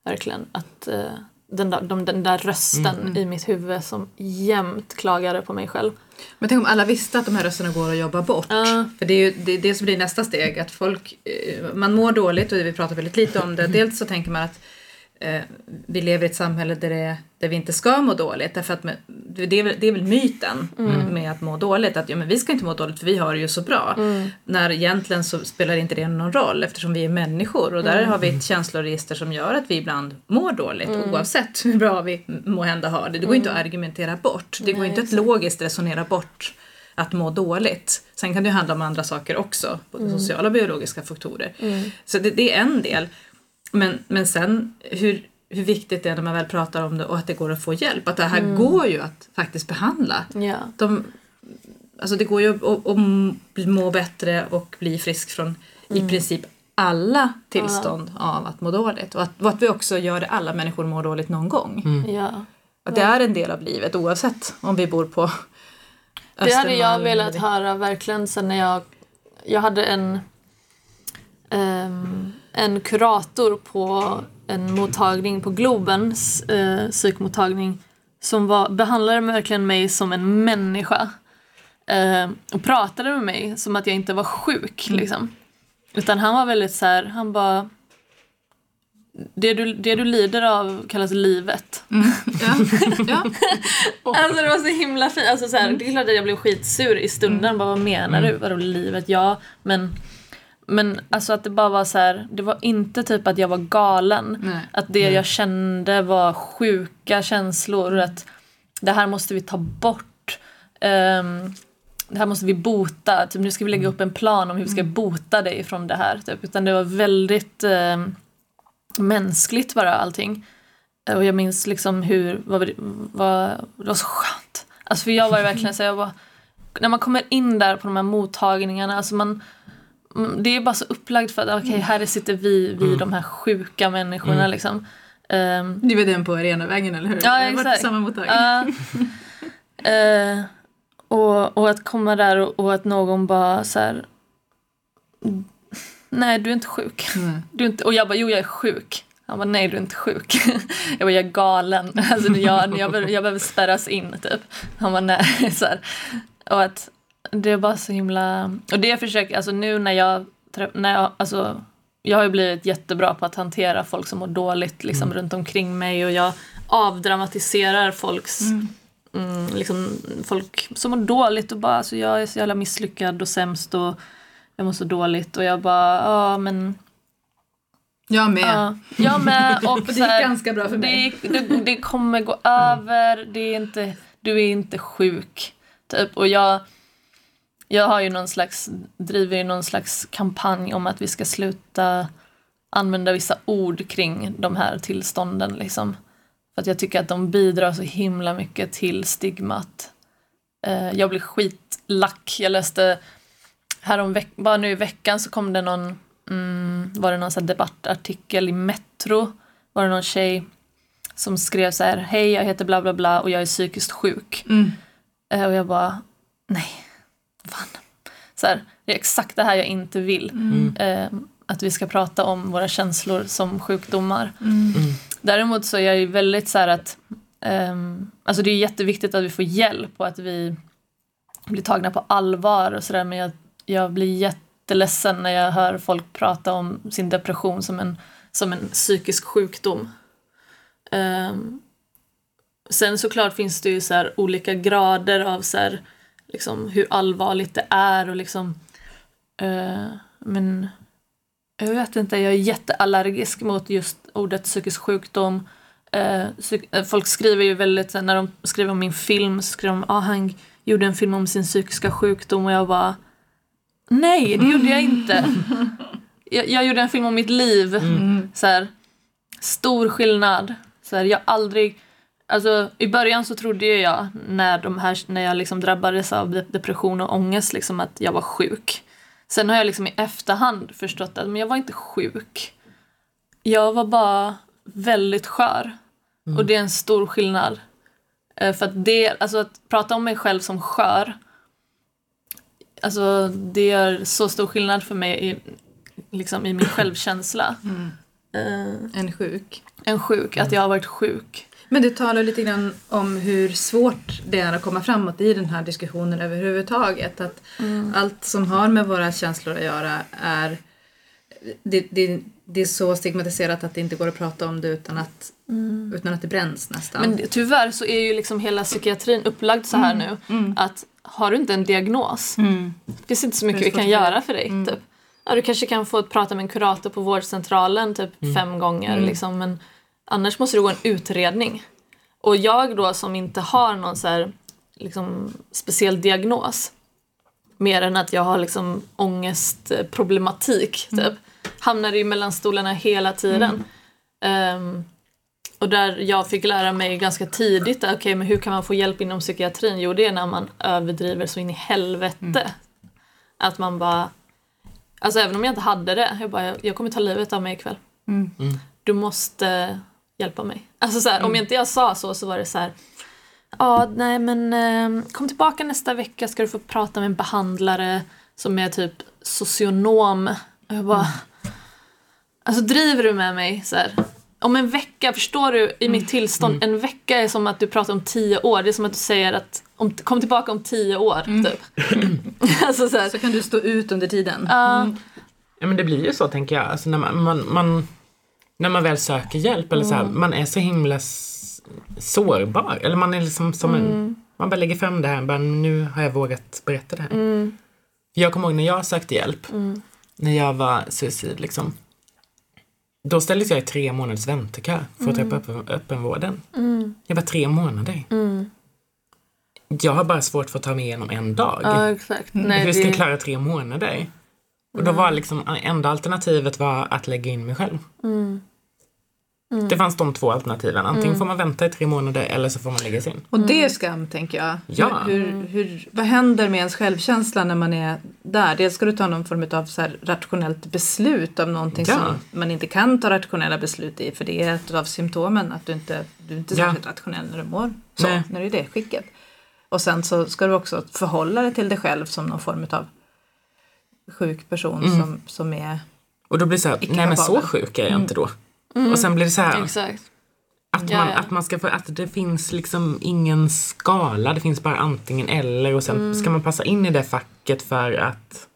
Verkligen. Att eh, den, där, de, den där rösten i mitt huvud som jämt klagade på mig själv. Men tänk om alla visste att de här rösterna går att jobba bort. Ja. För det är ju det, det som blir nästa steg. Att folk, eh, man mår dåligt och vi pratar väldigt lite om det. [laughs] Dels så tänker man att eh, vi lever i ett samhälle där, det, där vi inte ska må dåligt. Därför att det, är väl, det är väl myten med att må dåligt. Att ja, men vi ska inte må dåligt för vi har det ju så bra. När egentligen så spelar inte det någon roll eftersom vi är människor. Och där har vi ett känsloregister som gör att vi ibland mår dåligt oavsett hur bra vi må hända har det. Det går inte att argumentera bort. Det går Nej, inte att logiskt resonera bort att må dåligt. Sen kan det ju handla om andra saker också, både sociala och biologiska faktorer. Så det, det är en del. Men, men sen hur, hur viktigt det är när man väl pratar om det och att det går att få hjälp. Att det här går ju att faktiskt behandla. Ja. De, alltså det går ju att, att, att må bättre och bli frisk från i princip alla tillstånd av att må dåligt. Och att, och att vi också gör det, alla människor mår dåligt någon gång. ja. Att det är en del av livet oavsett om vi bor på Det hade jag Östermalm velat höra verkligen sen när jag... Jag hade en, ehm, en kurator på en mottagning på Globens uh, psykmottagning som var, behandlade verkligen mig som en människa. Eh, och pratade med mig som att jag inte var sjuk. Liksom. Utan han var väldigt så här, han bara... Det du, det du lider av kallas livet. [laughs] Ja, ja. Alltså det var så himla fint. Alltså, så här, Det är klart att jag blev skitsur i stunden. Bara, vad menar du? Vadå livet? Ja, men, men alltså att det bara var så här. Det var inte typ att jag var galen. Nej. Att det jag kände var sjuka känslor. Att det här måste vi ta bort. Ehm, det här måste vi bota. Typ, nu ska vi lägga upp en plan om hur vi ska bota dig från det här. Typ. Utan det var väldigt ehm, mänskligt bara allting. Och jag minns liksom hur, vad, vad, det var så skönt. Alltså för jag var verkligen så jag bara, när man kommer in där på de här mottagningarna, alltså man, mm, det är bara så upplagt för att okej, okay, här sitter vi, vi mm. de här sjuka människorna mm. liksom. Um, du var den på Arenavägen eller hur? Ja, exakt. samma mottagning. [laughs] Uh, uh, och, och att komma där och, och att någon bara så här, Nej, du är inte sjuk. Mm. Du är inte, och jag bara, jo jag är sjuk. Han bara, nej du är inte sjuk. [laughs] Jag bara, jag är galen. [laughs] Alltså, jag, jag, behöver, jag behöver spärras in typ. Han bara, nej. Så här. Och att det är bara så himla... Och det jag försöker, alltså nu när jag, när jag, alltså jag har ju blivit jättebra på att hantera folk som mår dåligt liksom, mm. runt omkring mig och jag avdramatiserar folks mm. Mm, liksom, folk som mår dåligt och bara alltså, jag är så jävla misslyckad och sämst och jag mår så dåligt och jag bara, ja men jag med. Ja, jag med. [laughs] Och det gick ganska bra för mig. Det, det, det kommer gå över, det är inte, du är inte sjuk. Typ. Och jag, jag har ju någon slags, driver ju någon slags kampanj om att vi ska sluta använda vissa ord kring de här tillstånden. Liksom. För att jag tycker att de bidrar så himla mycket till stigmat. Eh, jag blir skitlack. Jag läste härom bara nu i veckan så kom det någon, mm, var det någon så debattartikel i Metro, var det någon tjej som skrev så här, hej jag heter bla bla bla och jag är psykiskt sjuk. Mm. Eh, och jag bara, nej, fan. Så här, det är exakt det här jag inte vill. Mm. Eh, att vi ska prata om våra känslor som sjukdomar. Mm. Däremot så är jag ju väldigt så här att um, Alltså det är jätteviktigt att vi får hjälp och att vi blir tagna på allvar och sådär men jag, jag blir jätteledsen när jag hör folk prata om sin depression som en, som en psykisk sjukdom. Um, sen såklart finns det ju så olika grader av så här, liksom, hur allvarligt det är och liksom uh, men jag vet inte, jag är jätteallergisk mot just ordet psykisk sjukdom. Uh, folk skriver ju väldigt, när de skriver om min film så skriver de ah, han gjorde en film om sin psykiska sjukdom och jag bara Nej, det gjorde jag inte. Jag, jag gjorde en film om mitt liv. Mm. Så här, stor skillnad. Så här, jag aldrig... Alltså, I början så trodde jag när, de här, när jag liksom drabbades av depression och ångest liksom, att jag var sjuk. Sen har jag liksom i efterhand förstått att men jag var inte sjuk. Jag var bara väldigt skör. Mm. Och det är en stor skillnad. Eh, för att, det, alltså att prata om mig själv som skör Alltså det gör så stor skillnad för mig i, liksom, i min självkänsla. Mm. Uh, en sjuk. En sjuk, att jag har varit sjuk. Men du talar lite grann om hur svårt det är att komma framåt i den här diskussionen överhuvudtaget. Att mm. allt som har med våra känslor att göra är det, det, det är så stigmatiserat att det inte går att prata om det utan att, mm. utan att det bränns nästan. Men tyvärr så är ju liksom hela psykiatrin upplagd så här mm. nu mm. att har du inte en diagnos, mm. det finns inte så mycket vi kan göra för dig. Mm. Typ. Ja, du kanske kan få prata med en kurator på vårdcentralen typ mm. fem gånger liksom, men annars måste du gå en utredning. Och jag då som inte har någon så här, liksom, speciell diagnos mer än att jag har liksom ångestproblematik typ, hamnar i mellan stolarna hela tiden. Um, och där jag fick lära mig ganska tidigt, okej okay, men hur kan man få hjälp inom psykiatrin? Jo det är när man överdriver så in i helvete. Mm. Att man bara, alltså även om jag inte hade det, jag bara, jag kommer ta livet av mig ikväll. Mm. Mm. Du måste hjälpa mig. Alltså så här, om mm. inte jag sa så så var det så här, ja nej men eh, kom tillbaka nästa vecka ska du få prata med en behandlare som är typ socionom. Och jag bara, mm. alltså driver du med mig? Så här, om en vecka, förstår du i mitt mm. tillstånd, mm. en vecka är som att du pratar om tio år. Det är som att du säger att om, kom tillbaka om tio år. Mm. Typ. [clears throat] alltså, så, så, kan du stå ut under tiden. Uh, ja men det blir ju så tänker jag. Alltså, när, man, man, man när man väl söker hjälp eller så här, man är så himla sårbar. Eller man är liksom som en, man bara lägger fram det här, bara, nu har jag vågat berätta det här. Jag kommer ihåg när jag sökte hjälp, när jag var suicid liksom. Då ställdes jag i tre månaders väntekö för att träffa öppen, öppenvården. Mm. Jag var tre månader. Mm. Jag har bara svårt för att ta mig igenom en dag. Ja, exakt. Nej, Hur ska jag klara tre månader? Och då var liksom enda alternativet var att lägga in mig själv. Mm. Det fanns de två alternativen. Antingen får man vänta i tre månader eller så får man läggas in. Och det är skam tänker jag. Ja. Hur, hur, vad händer med ens självkänsla när man är där? Dels ska du ta någon form av så här rationellt beslut om någonting Ja. som man inte kan ta rationella beslut i för det är ett av symptomen att du inte du är inte Ja. särskilt rationell när du mår så, Nej. när du är i det skicket. Och sen så ska du också förhålla dig till dig själv som någon form av sjuk person Mm. som, som är Och då blir det så här, nej men så sjuk är jag inte då. Och sen blir det så här, Exakt. att, man, att man ska få, att det finns liksom ingen skala, det finns bara antingen eller och sen ska man passa in i det facket för att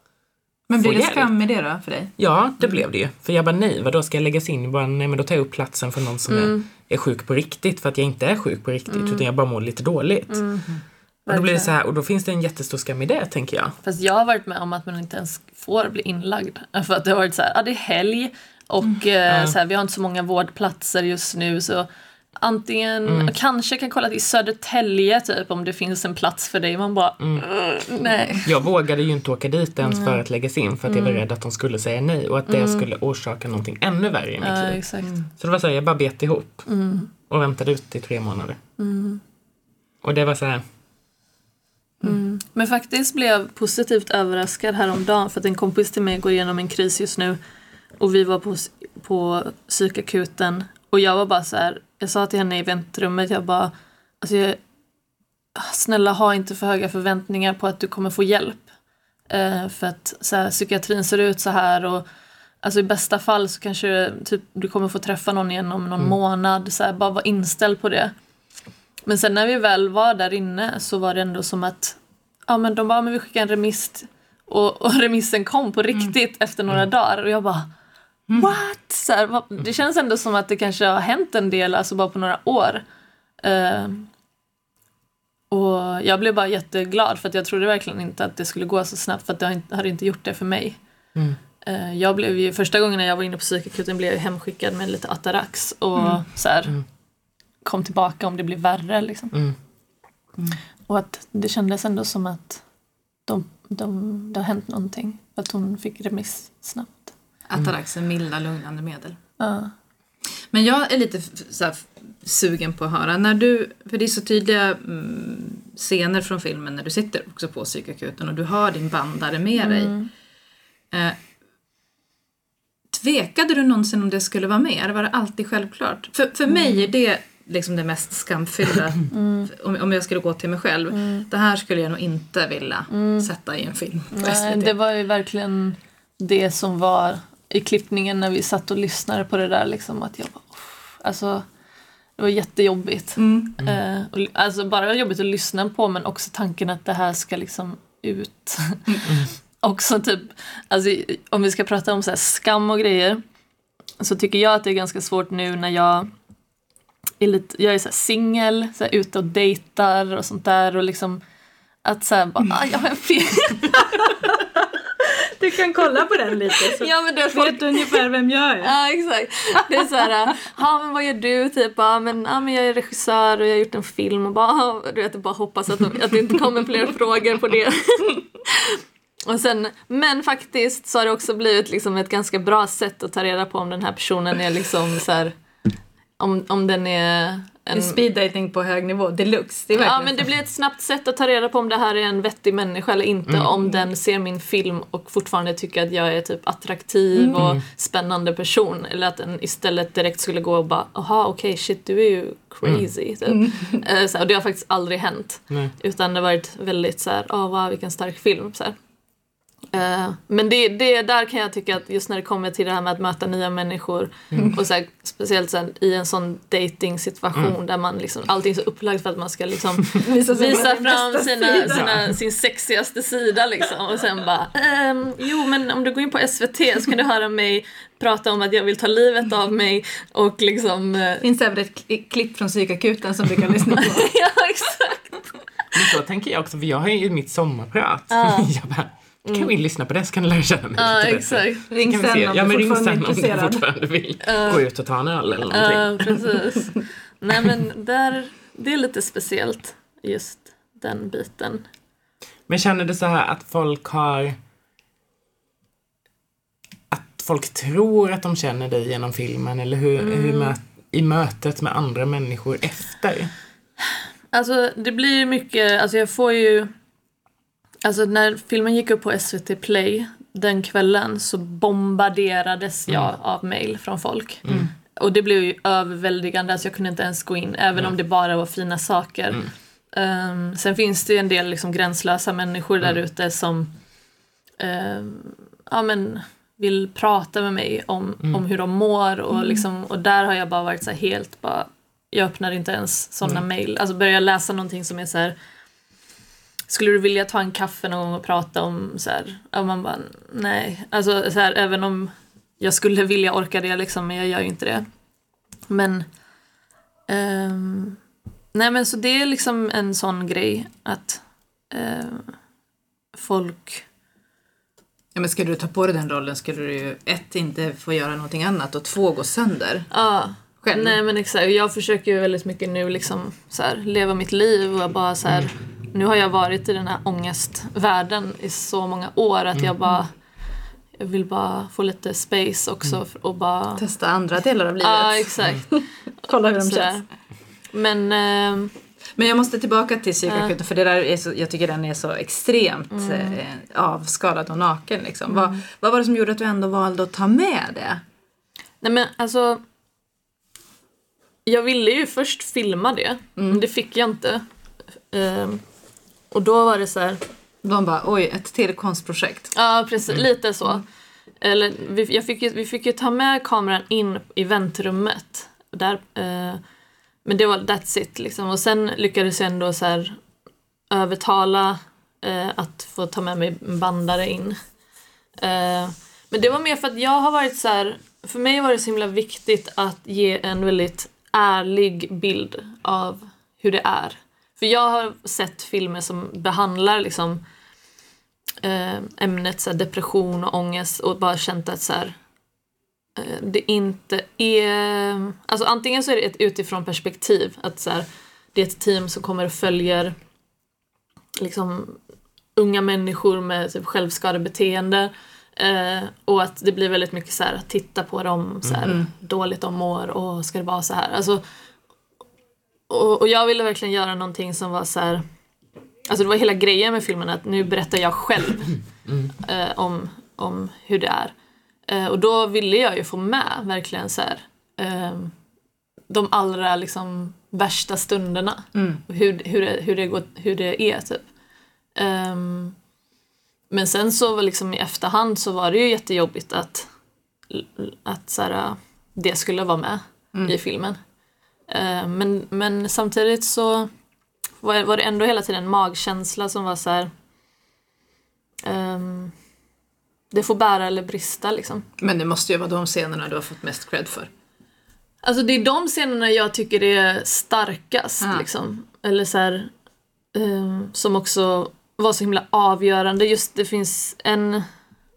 Men blir Få det hjälp. skam i det då för dig? Ja, det blev det ju. För jag bara nej, vad då ska jag läggas in? Bara, nej men då tar jag upp platsen för någon som är, är sjuk på riktigt för att jag inte är sjuk på riktigt utan jag bara mår lite dåligt. Och då blir det så här, och då finns det en jättestor skam i det tänker jag. Fast jag har varit med om att man inte ens får bli inlagd. [laughs] För att det har varit så här, ja det är helg och eh, så här, vi har inte så många vårdplatser just nu så antingen, kanske kan kolla till Södertälje typ om det finns en plats för dig. Man bara, "Ugh, nej. Jag vågade ju inte åka dit ens för att läggas in för att jag var rädd att de skulle säga nej och att det skulle orsaka någonting ännu värre i mitt Ja, liv. exakt. Så det var så här, jag bara bet ihop och väntade ut i tre månader. Och det var så här, Men faktiskt blev jag positivt överraskad häromdagen för att en kompis till mig går igenom en kris just nu. Och vi var på, på psykakuten. Och jag var bara så här, jag sa till henne i väntrummet, jag bara, alltså jag, snälla ha inte för höga förväntningar på att du kommer få hjälp. Eh, för att så här, psykiatrin ser ut så här och alltså i bästa fall så kanske typ, du kommer få träffa någon igen om någon månad, så här, bara var inställd på det. Men sen när vi väl var där inne så var det ändå som att ja men de bara, men vi skickar en remiss. Och, och [laughs] remissen kom på riktigt efter några dagar och jag bara what? Så här, vad- det känns ändå som att det kanske har hänt en del, alltså bara på några år. Eh, och jag blev bara jätteglad för att jag trodde verkligen inte att det skulle gå så snabbt för att det har inte- hade inte gjort det för mig. Eh, jag blev ju, första gången när jag var inne på psykakuten blev jag hemskickad med lite Atarax och så här, kom tillbaka om det blir värre liksom. Mm. Och att det kändes ändå som att de, de, det har hänt någonting. Att hon fick remiss snabbt. Atarax är milda lugnande medel. Ja. Men jag är lite så sugen på att höra, när du, för det är så tydliga mm, scener från filmen när du sitter också på psykakuten och du har din bandare med dig. Eh, tvekade du någonsin om det skulle vara med? Eller var det alltid självklart? För, för mig är det liksom det mest skamfyllda, om, om jag skulle gå till mig själv. Det här skulle jag nog inte vilja sätta i en film Nej, det var ju verkligen det som var i klippningen när vi satt och lyssnade på det där. Liksom, att jag bara, alltså, det var jättejobbigt. Eh, och, alltså bara jobbigt att lyssna på men också tanken att det här ska liksom ut. [laughs] också typ, alltså, om vi ska prata om så här skam och grejer så tycker jag att det är ganska svårt nu när jag är lite, jag är singel, ute och dejtar och sånt där och liksom att såhär bara, ah, jag har en film. Du kan kolla på den lite så ja men du vet, folk vet du ungefär vem jag är. [laughs] Ja exakt. Det är såhär, ja men vad gör du? Typ, ja men, ja, men jag är regissör och jag har gjort en film och bara, "Ah", du vet, bara hoppas att, de, att det inte kommer fler frågor på det. [laughs] Och sen, men faktiskt så har det också blivit liksom ett ganska bra sätt att ta reda på om den här personen är liksom så här, om, om den är en... Speed dating på hög nivå, deluxe. Det är Ja men det blir ett snabbt sätt att ta reda på om det här är en vettig människa eller inte. Om den ser min film och fortfarande tycker att jag är typ attraktiv och spännande person. Eller att den istället direkt skulle gå och bara aha okej shit du är ju crazy. Typ. Eh, så och det har faktiskt aldrig hänt. Nej. Utan det har varit väldigt så här, åh wow vilken stark film. Så här. Eh, men det, det, där kan jag tycka att just när det kommer till det här med att möta nya människor och så här, speciellt så här, i en sån dating situation där man liksom, allting är så upplagt för att man ska liksom [laughs] Visa sig visa fram sina, sina, sin sexigaste sida liksom och sen bara ehm, jo men om du går in på SVT så kan du höra mig prata om att jag vill ta livet av mig och liksom eh, finns även ett klipp från psykakuten som du kan lyssna på. [laughs] ja exakt. Men så tänker jag också, för jag har ju mitt sommarprat. [laughs] jag bara, kan vi lyssna på det så kan du lära känna mig ja lite bättre. exakt Ring Kan vi sen se. om Ja men ring sen om du fortfarande vill gå ut och ta en öl eller någonting. Ja, precis. Nej men där, det är lite speciellt just den biten. Men känner du så här att folk har... Att folk tror att de känner dig genom filmen eller hur, hur, mö, i mötet med andra människor efter? Alltså det blir ju mycket, alltså jag får ju Alltså när filmen gick upp på SVT Play den kvällen så bombarderades jag av mail från folk. Och det blev ju överväldigande, alltså jag kunde inte ens gå in även om det bara var fina saker. Ehm, sen finns det ju en del liksom gränslösa människor där ute som ehm, ja, men, vill prata med mig om, om hur de mår och, liksom, och där har jag bara varit så helt bara jag öppnar inte ens sådana mail. Alltså börjar jag läsa någonting som är så här skulle du vilja ta en kaffe någon gång och prata om så här, ja man bara nej, alltså så här, även om jag skulle vilja orka det liksom, men jag gör ju inte det. Men ehm, nej men så det är liksom en sån grej att ehm, folk Ja, men skulle du ta på dig den rollen skulle du ju ett, inte få göra någonting annat och två, gå sönder. Ja, Själv. nej men exakt. Jag försöker ju väldigt mycket nu liksom så här, leva mitt liv och bara så här, nu har jag varit i den här ångestvärlden i så många år att jag bara jag vill bara få lite space också och bara... Testa andra delar av livet. Ja, exakt. [laughs] Kolla hur de Sådär. känns. Men ehm, Men jag måste tillbaka till psykakuten för det där är så, jag tycker den är så extremt Mm. eh, avskalad och naken. Liksom. Vad, vad var det som gjorde att du ändå valde att ta med det? Nej men alltså. Jag ville ju först filma det, men det fick jag inte. Ehm, och då var det så här. De bara, oj, ett till konstprojekt. Ja, precis. Lite så. Eller, vi, jag fick ju, vi fick ju ta med kameran in i väntrummet. Där, eh, men det var that's it liksom. Och sen lyckades jag ändå så här övertala eh, att få ta med mig en bandare in. Eh, men det var mer för att jag har varit så här, för mig var det så himla viktigt att ge en väldigt ärlig bild av hur det är. För jag har sett filmer som behandlar liksom eh, ämnet så här, depression och ångest och bara känt att så här, eh, det inte är... Alltså antingen så är det ett utifrån perspektiv, att så här, det är ett team som kommer och följer liksom, unga människor med typ, självskadebeteende eh, och att det blir väldigt mycket så här, att titta på dem så här, dåligt de mår och ska det vara så här. Alltså, och, och jag ville verkligen göra någonting som var så här Alltså det var hela grejen med filmen att nu berättar jag själv eh, om, om hur det är. Eh, och då ville jag ju få med verkligen så här, eh, de allra liksom värsta stunderna. Och hur, hur, det, hur, det går, hur det är typ. Ehm, men sen så var liksom i efterhand så var det ju jättejobbigt att, att så här, det skulle vara med i filmen. Eh, men, men samtidigt så var, var det ändå hela tiden en magkänsla som var så här. ehm, det får bära eller brista liksom. Men det måste ju vara de scenerna du har fått mest cred för. Alltså det är de scenerna jag tycker är starkast Ja. liksom. Eller så här, ehm, som också var så himla avgörande. Just det finns en,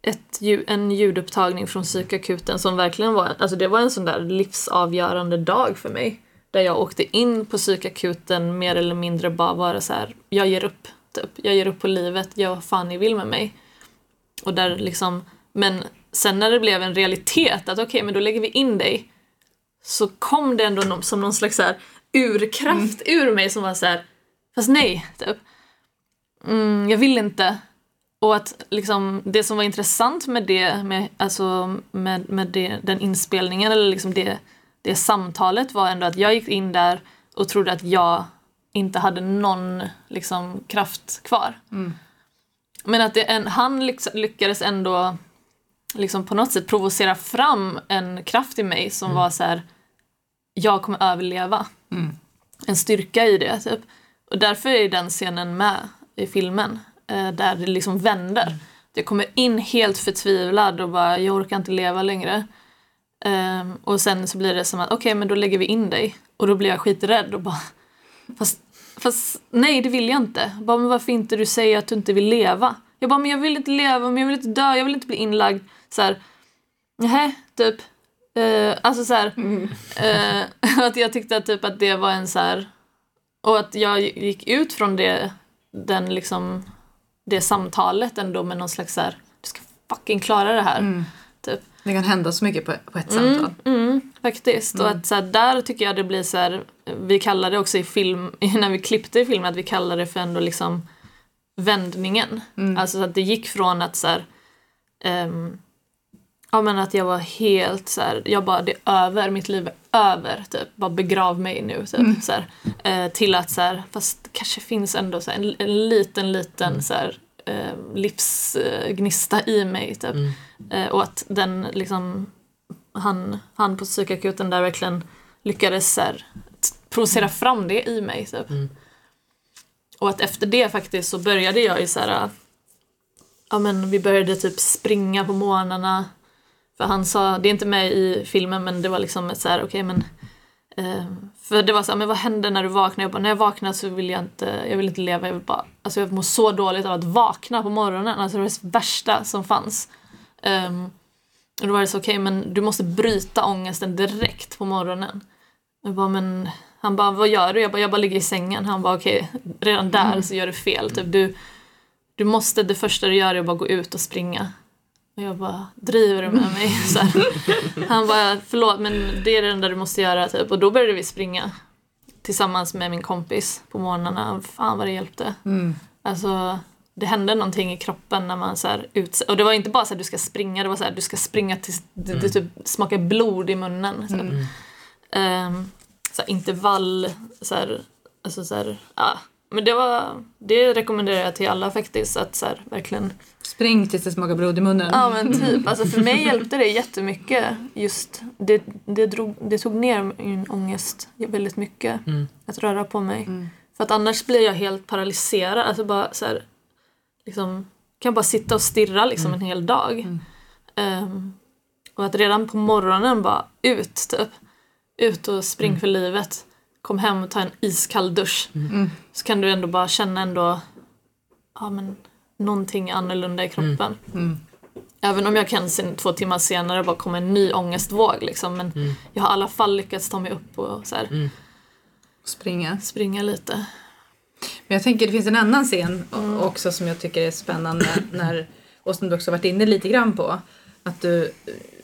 ett, en ljudupptagning från psykakuten som verkligen var, alltså det var en sån där livsavgörande dag för mig. Där jag åkte in på psykakuten mer eller mindre bara vara så här, jag ger upp. Typ. Jag ger upp på livet, gör vad fan ni vill med mig. Och där liksom, men sen när det blev en realitet att okej men då lägger vi in dig så kom det ändå någon, som någon slags så här urkraft ur mig som var så här, fast nej, typ. Mm, jag vill inte. Och att liksom, det som var intressant med det, med, alltså, med, med det, den inspelningen eller liksom det, det samtalet var ändå att jag gick in där och trodde att jag inte hade någon liksom, kraft kvar. Men att en, han lyckades ändå liksom på något sätt provocera fram en kraft i mig som var så här jag kommer överleva. En styrka i det typ. Och därför är den scenen med i filmen. Eh, där det liksom vänder. Jag kommer in helt förtvivlad och bara jag orkar inte leva längre. Ehm, och sen så blir det som att okej men då lägger vi in dig. Och då blir jag skiträdd och bara fast, fast nej det vill jag inte. Bara, men varför inte du säger att du inte vill leva? Jag bara men jag vill inte leva, men jag vill inte dö, jag vill inte bli inlagd. Så här, nej typ. Eh, alltså så här, eh, [laughs] att jag tyckte att, typ att det var en så här och att jag gick ut från det, den liksom, det samtalet ändå med någon slags så här, du ska fucking klara det här. Typ. Det kan hända så mycket på, på ett samtal. Mm, faktiskt. Och att så här, där tycker jag det blir så här, vi kallar det också i film, [laughs] när vi klippte i filmen, att vi kallar det för ändå liksom vändningen. Alltså så att det gick från att så här, ehm, ja men att jag var helt så här, jag bara det är över, mitt liv är över, typ. Bara begrav mig nu, typ. Så här, eh, till att så här, fast det kanske finns ändå så en, en liten, liten så här, eh, livsgnista i mig, typ. Eh, och att den liksom han, han på psykakuten där verkligen lyckades så här, provocera fram det i mig. Typ. Och att efter det faktiskt så började jag ju så här, ja men vi började typ springa på morgnarna. För han sa, det är inte med i filmen men det var liksom ett så här, okej men eh, för det var så här, men vad händer när du vaknar? Jag bara, när jag vaknar så vill jag inte, jag vill inte leva, jag vill bara, alltså jag mår så dåligt av att vakna på morgonen. Alltså det var det värsta som fanns. Ehm, och då var det så, okej men du måste bryta ångesten direkt på morgonen. Jag bara, men han bara, vad gör du? Jag bara, jag bara ligger i sängen. Han bara, okej, redan där så gör du fel. Typ, du, du måste, det första du gör är att bara gå ut och springa. Och jag bara, driver du med mig? [laughs] Så här. Han bara, förlåt men det är det enda du måste göra. Typ. Och då började vi springa. Tillsammans med min kompis på morgnarna. Fan vad det hjälpte. Alltså, det hände någonting i kroppen när man så här ut... Och det var inte bara så att du ska springa, det var så här, du ska springa tills det, det typ smakar blod i munnen. Så här. Ehm, så här, intervall, så här, alltså så här, ja. Men det var, det rekommenderar jag till alla faktiskt, att så här, verkligen Spring tills det smakar blod i munnen. Ja men typ, alltså för mig [laughs] hjälpte det jättemycket. Just, det, det, drog, det tog ner min ångest väldigt mycket. Att röra på mig. För att annars blir jag helt paralyserad. Alltså bara så här, liksom, kan bara sitta och stirra liksom en hel dag. Ehm, och att redan på morgonen bara ut typ. Ut och spring för livet. Kom hem och ta en iskall dusch. Så kan du ändå bara känna ändå ja, men, någonting annorlunda i kroppen. Även om jag kan sen två timmar senare bara komma en ny ångestvåg liksom. Men jag har i alla fall lyckats ta mig upp och så här, Springa. springa lite. Men jag tänker det finns en annan scen o- också som jag tycker är spännande [clears throat] när, och som du också varit inne lite grann på. Att du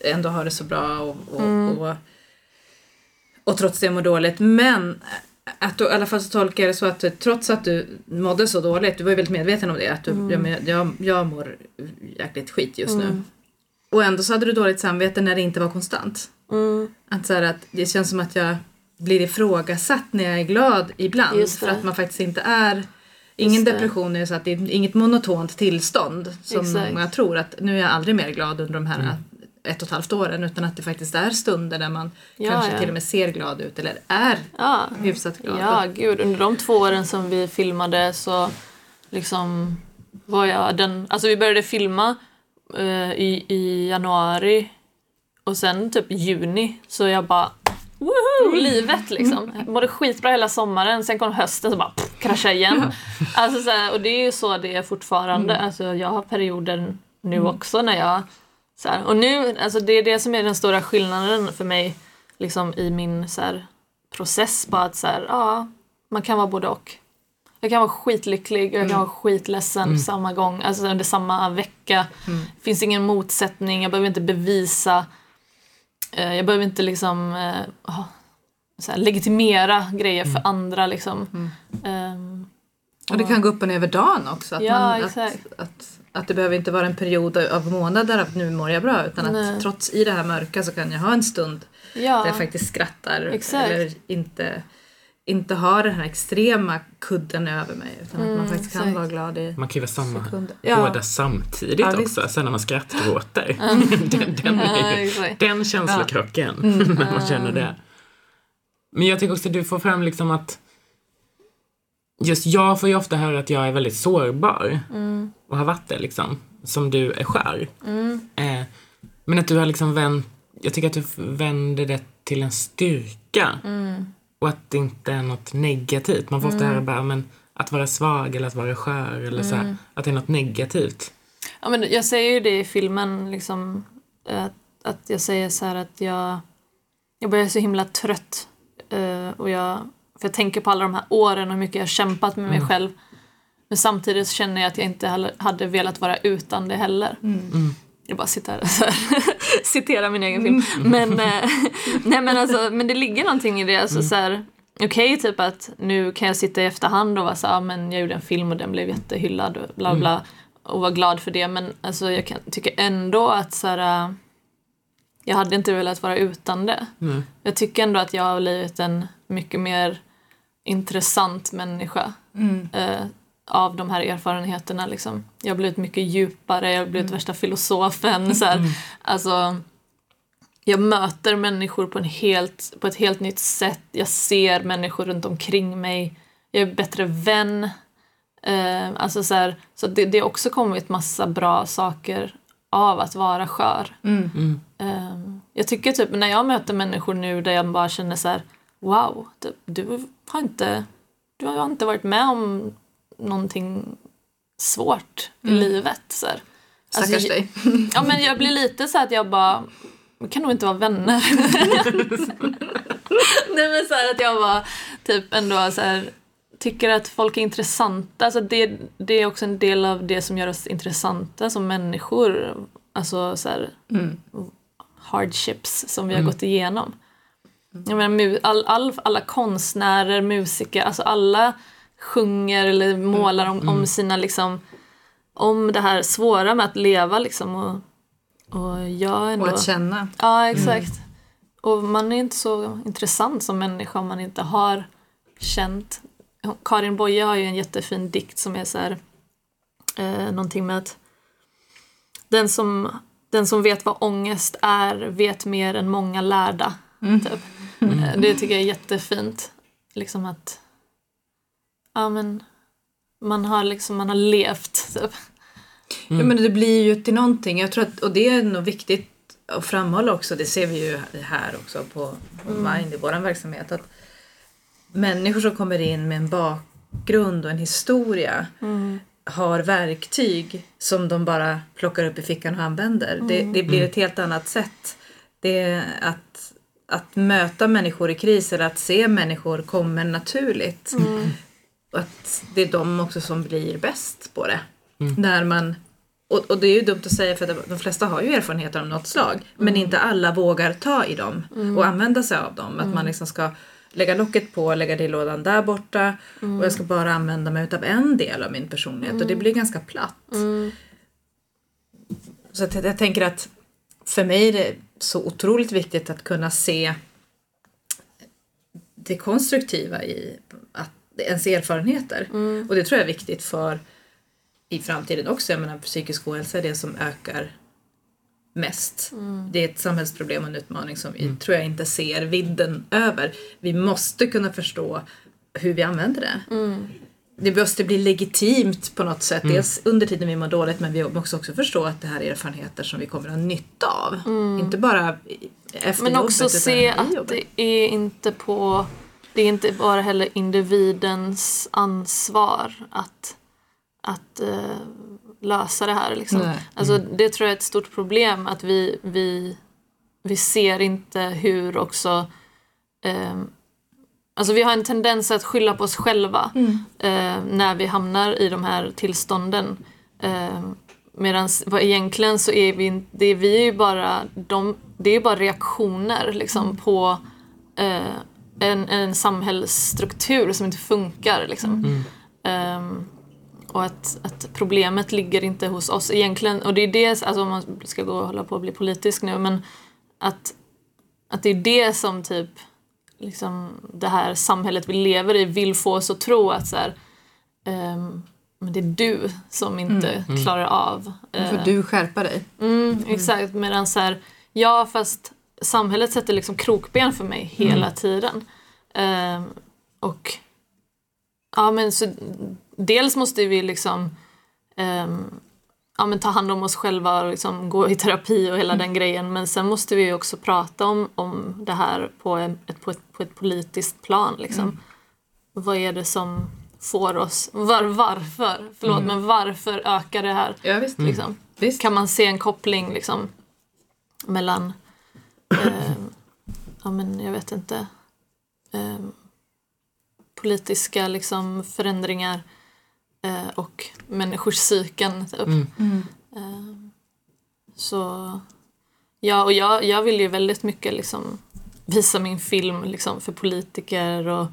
ändå har det så bra och, och, och, och trots det mår dåligt. Men att du, i alla fall så tolkar jag det så att trots att du mådde så dåligt, du var ju väldigt medveten om det, att du, jag, men- jag, jag mår jäkligt skit just nu. Och ändå så hade du dåligt samvete när det inte var konstant. Att, så här, att det känns som att jag blir ifrågasatt när jag är glad ibland. För att man faktiskt inte är... Ingen depression är så att det är inget monotont tillstånd som Exakt. många tror att nu är jag aldrig mer glad under de här ett och ett halvt åren utan att det faktiskt är stunder där man Ja, kanske ja. till och med ser glad ut eller är Ja, hyfsat glad. ja gud. Under de två åren som vi filmade så liksom var jag den... Alltså vi började filma eh, i, i januari och sen typ juni så jag bara Woho! Livet liksom. Jag mådde skitbra hela sommaren, sen kom hösten så bara pff, kraschade igen. Alltså, så här, och det är ju så det är fortfarande. Alltså, jag har perioder nu också när jag... Så här, och nu, alltså, det är det som är den stora skillnaden för mig liksom, i min så här, process. Bara att så här, ja, man kan vara både och. Jag kan vara skitlycklig och jag kan vara skitledsen på samma gång. Alltså under samma vecka. Det finns ingen motsättning, jag behöver inte bevisa. Eh, Jag behöver inte liksom ha- så här, legitimera grejer för andra liksom. Ehm, Och det kan gå upp och ner över dagen också. Att, Ja, man, exakt. att, att, att det behöver inte vara en period av månader att nu mår jag bra utan Nej. att trots i det här mörka så kan jag ha en stund ja, där jag faktiskt skrattar Exakt. eller inte, inte har den här extrema kudden över mig utan att man faktiskt kan Mm, exakt. vara glad i Man kan ju vara samma sekunder. Ja. båda samtidigt Ja, visst. också, sen när man skrattgråter. [laughs] den, den, ju- den känslokrocken, [laughs] när man känner det. Men jag tycker också att du får fram liksom att Just jag får ju ofta höra att jag är väldigt sårbar och har varit det liksom, som du är skör. Eh, men att du har liksom vänt, jag tycker att du vänder det till en styrka. Och att det inte är något negativt. Man får ofta höra bara, men att vara svag eller att vara skör eller så här, att det är något negativt. Ja, men jag säger ju det i filmen, liksom, att, att jag säger så här att jag, jag börjar så himla trött. eh, och jag, för jag tänker på alla de här åren och hur mycket jag har kämpat med mig själv. Men samtidigt så känner jag att jag inte heller hade velat vara utan det heller. jag bara sitter så här, [laughs] citerar min egen film. Men, eh, [laughs] nej, men, alltså, men det ligger någonting i det. Alltså, så här, Okej, okay, typ att nu kan jag sitta i efterhand och vara så ah, men jag gjorde en film och den blev jättehyllad och bla bla. Mm. Och vara glad för det. Men alltså, jag kan, tycker ändå att så här, jag hade inte velat vara utan det. Mm. Jag tycker ändå att jag har blivit en mycket mer intressant människa. Mm. Eh, av de här erfarenheterna. Liksom. Jag har blivit mycket djupare, jag har blivit mm. värsta filosofen. Så här. Mm. Alltså, jag möter människor på, en helt, på ett helt nytt sätt. Jag ser människor runt omkring mig. Jag är bättre vän. Eh, alltså så här, så det, det har också kommit massa bra saker av att vara skör. Mm. Mm. Eh, jag tycker typ när jag möter människor nu där jag bara känner så här, wow, du, har inte, du har inte varit med om någonting svårt mm. i livet. Så här. Stackars alltså, dig. [laughs] Ja men jag blir lite så att jag bara, vi kan nog inte vara vänner. [laughs] Nej men så här, att jag bara typ ändå så här, tycker att folk är intressanta. Alltså det, det är också en del av det som gör oss intressanta som människor. Alltså så här, mm. hardships som vi har mm. gått igenom. Jag menar, all, all, alla konstnärer, musiker, alltså alla sjunger eller målar om, mm. om sina liksom om det här svåra med att leva liksom och, och jag ändå... Och att känna. Ja, exakt. Mm. Och man är inte så intressant som människa om man inte har känt. Karin Boye har ju en jättefin dikt som är så här, eh, någonting med att den som, den som vet vad ångest är vet mer än många lärda. Mm. Typ. Mm. Det tycker jag är jättefint. Liksom att ja, men, man, har liksom, man har levt. Typ. Mm. Ja, men det blir ju till någonting. Jag tror att, och det är nog viktigt att framhålla också, det ser vi ju här också på mm. Mind i vår verksamhet, att människor som kommer in med en bakgrund och en historia mm. har verktyg som de bara plockar upp i fickan och använder. Mm. Det, det, blir ett helt annat sätt. Det är att, att möta människor i kris eller att se människor kommer naturligt. Mm att det är de också som blir bäst på det. Mm. När man, och, och det är ju dumt att säga för att de flesta har ju erfarenheter av något slag. Mm. Men inte alla vågar ta i dem mm. och använda sig av dem. Att man mm. liksom ska lägga locket på, lägga det i lådan där borta och jag ska bara använda mig utav en del av min personlighet och det blir ganska platt. Så att jag tänker att för mig är det så otroligt viktigt att kunna se det konstruktiva i att ens erfarenheter. Mm. Och det tror jag är viktigt för i framtiden också. Jag menar psykisk ohälsa är det som ökar mest. Mm. Det är ett samhällsproblem och en utmaning som vi mm. tror jag inte ser vidden över. Vi måste kunna förstå hur vi använder det. Mm. Det måste bli legitimt på något sätt. Mm. Dels under tiden vi mår dåligt men vi måste också förstå att det här är erfarenheter som vi kommer att ha nytta av. Mm. Inte bara efter Men också jobbet, se att det är inte på det är inte bara heller individens ansvar att, att uh, lösa det här. Liksom. Nej. Alltså, det tror jag är ett stort problem att vi, vi, vi ser inte hur också um, Alltså vi har en tendens att skylla på oss själva mm. uh, när vi hamnar i de här tillstånden. Uh, Medan egentligen så är vi, det är vi ju bara, de, det är bara reaktioner liksom, mm. på uh, en, en samhällsstruktur som inte funkar. Liksom. Mm. Um, och att, att problemet ligger inte hos oss egentligen. Och det är det, alltså om man ska gå och hålla på och bli politisk nu, men att, att det är det som typ liksom, det här samhället vi lever i vill få oss att tro att så här, um, men det är du som inte mm. mm. klarar av. Då får uh, du skärpa dig. Mm, exakt, medan så här, ja fast samhället sätter liksom krokben för mig hela Mm. tiden. Eh, och ja men så dels måste vi liksom eh, ja, men ta hand om oss själva och liksom gå i terapi och hela den grejen men sen måste vi också prata om, om det här på, ett, på, ett, på ett politiskt plan. Liksom. Vad är det som får oss, var, varför, förlåt men varför ökar det här? Ja, visst. Liksom? Visst. Kan man se en koppling liksom, mellan eh, ja men jag vet inte eh, politiska liksom förändringar eh, och människors psyken typ. Mm. Mm. Eh, så ja, och jag, jag vill ju väldigt mycket liksom visa min film liksom för politiker och,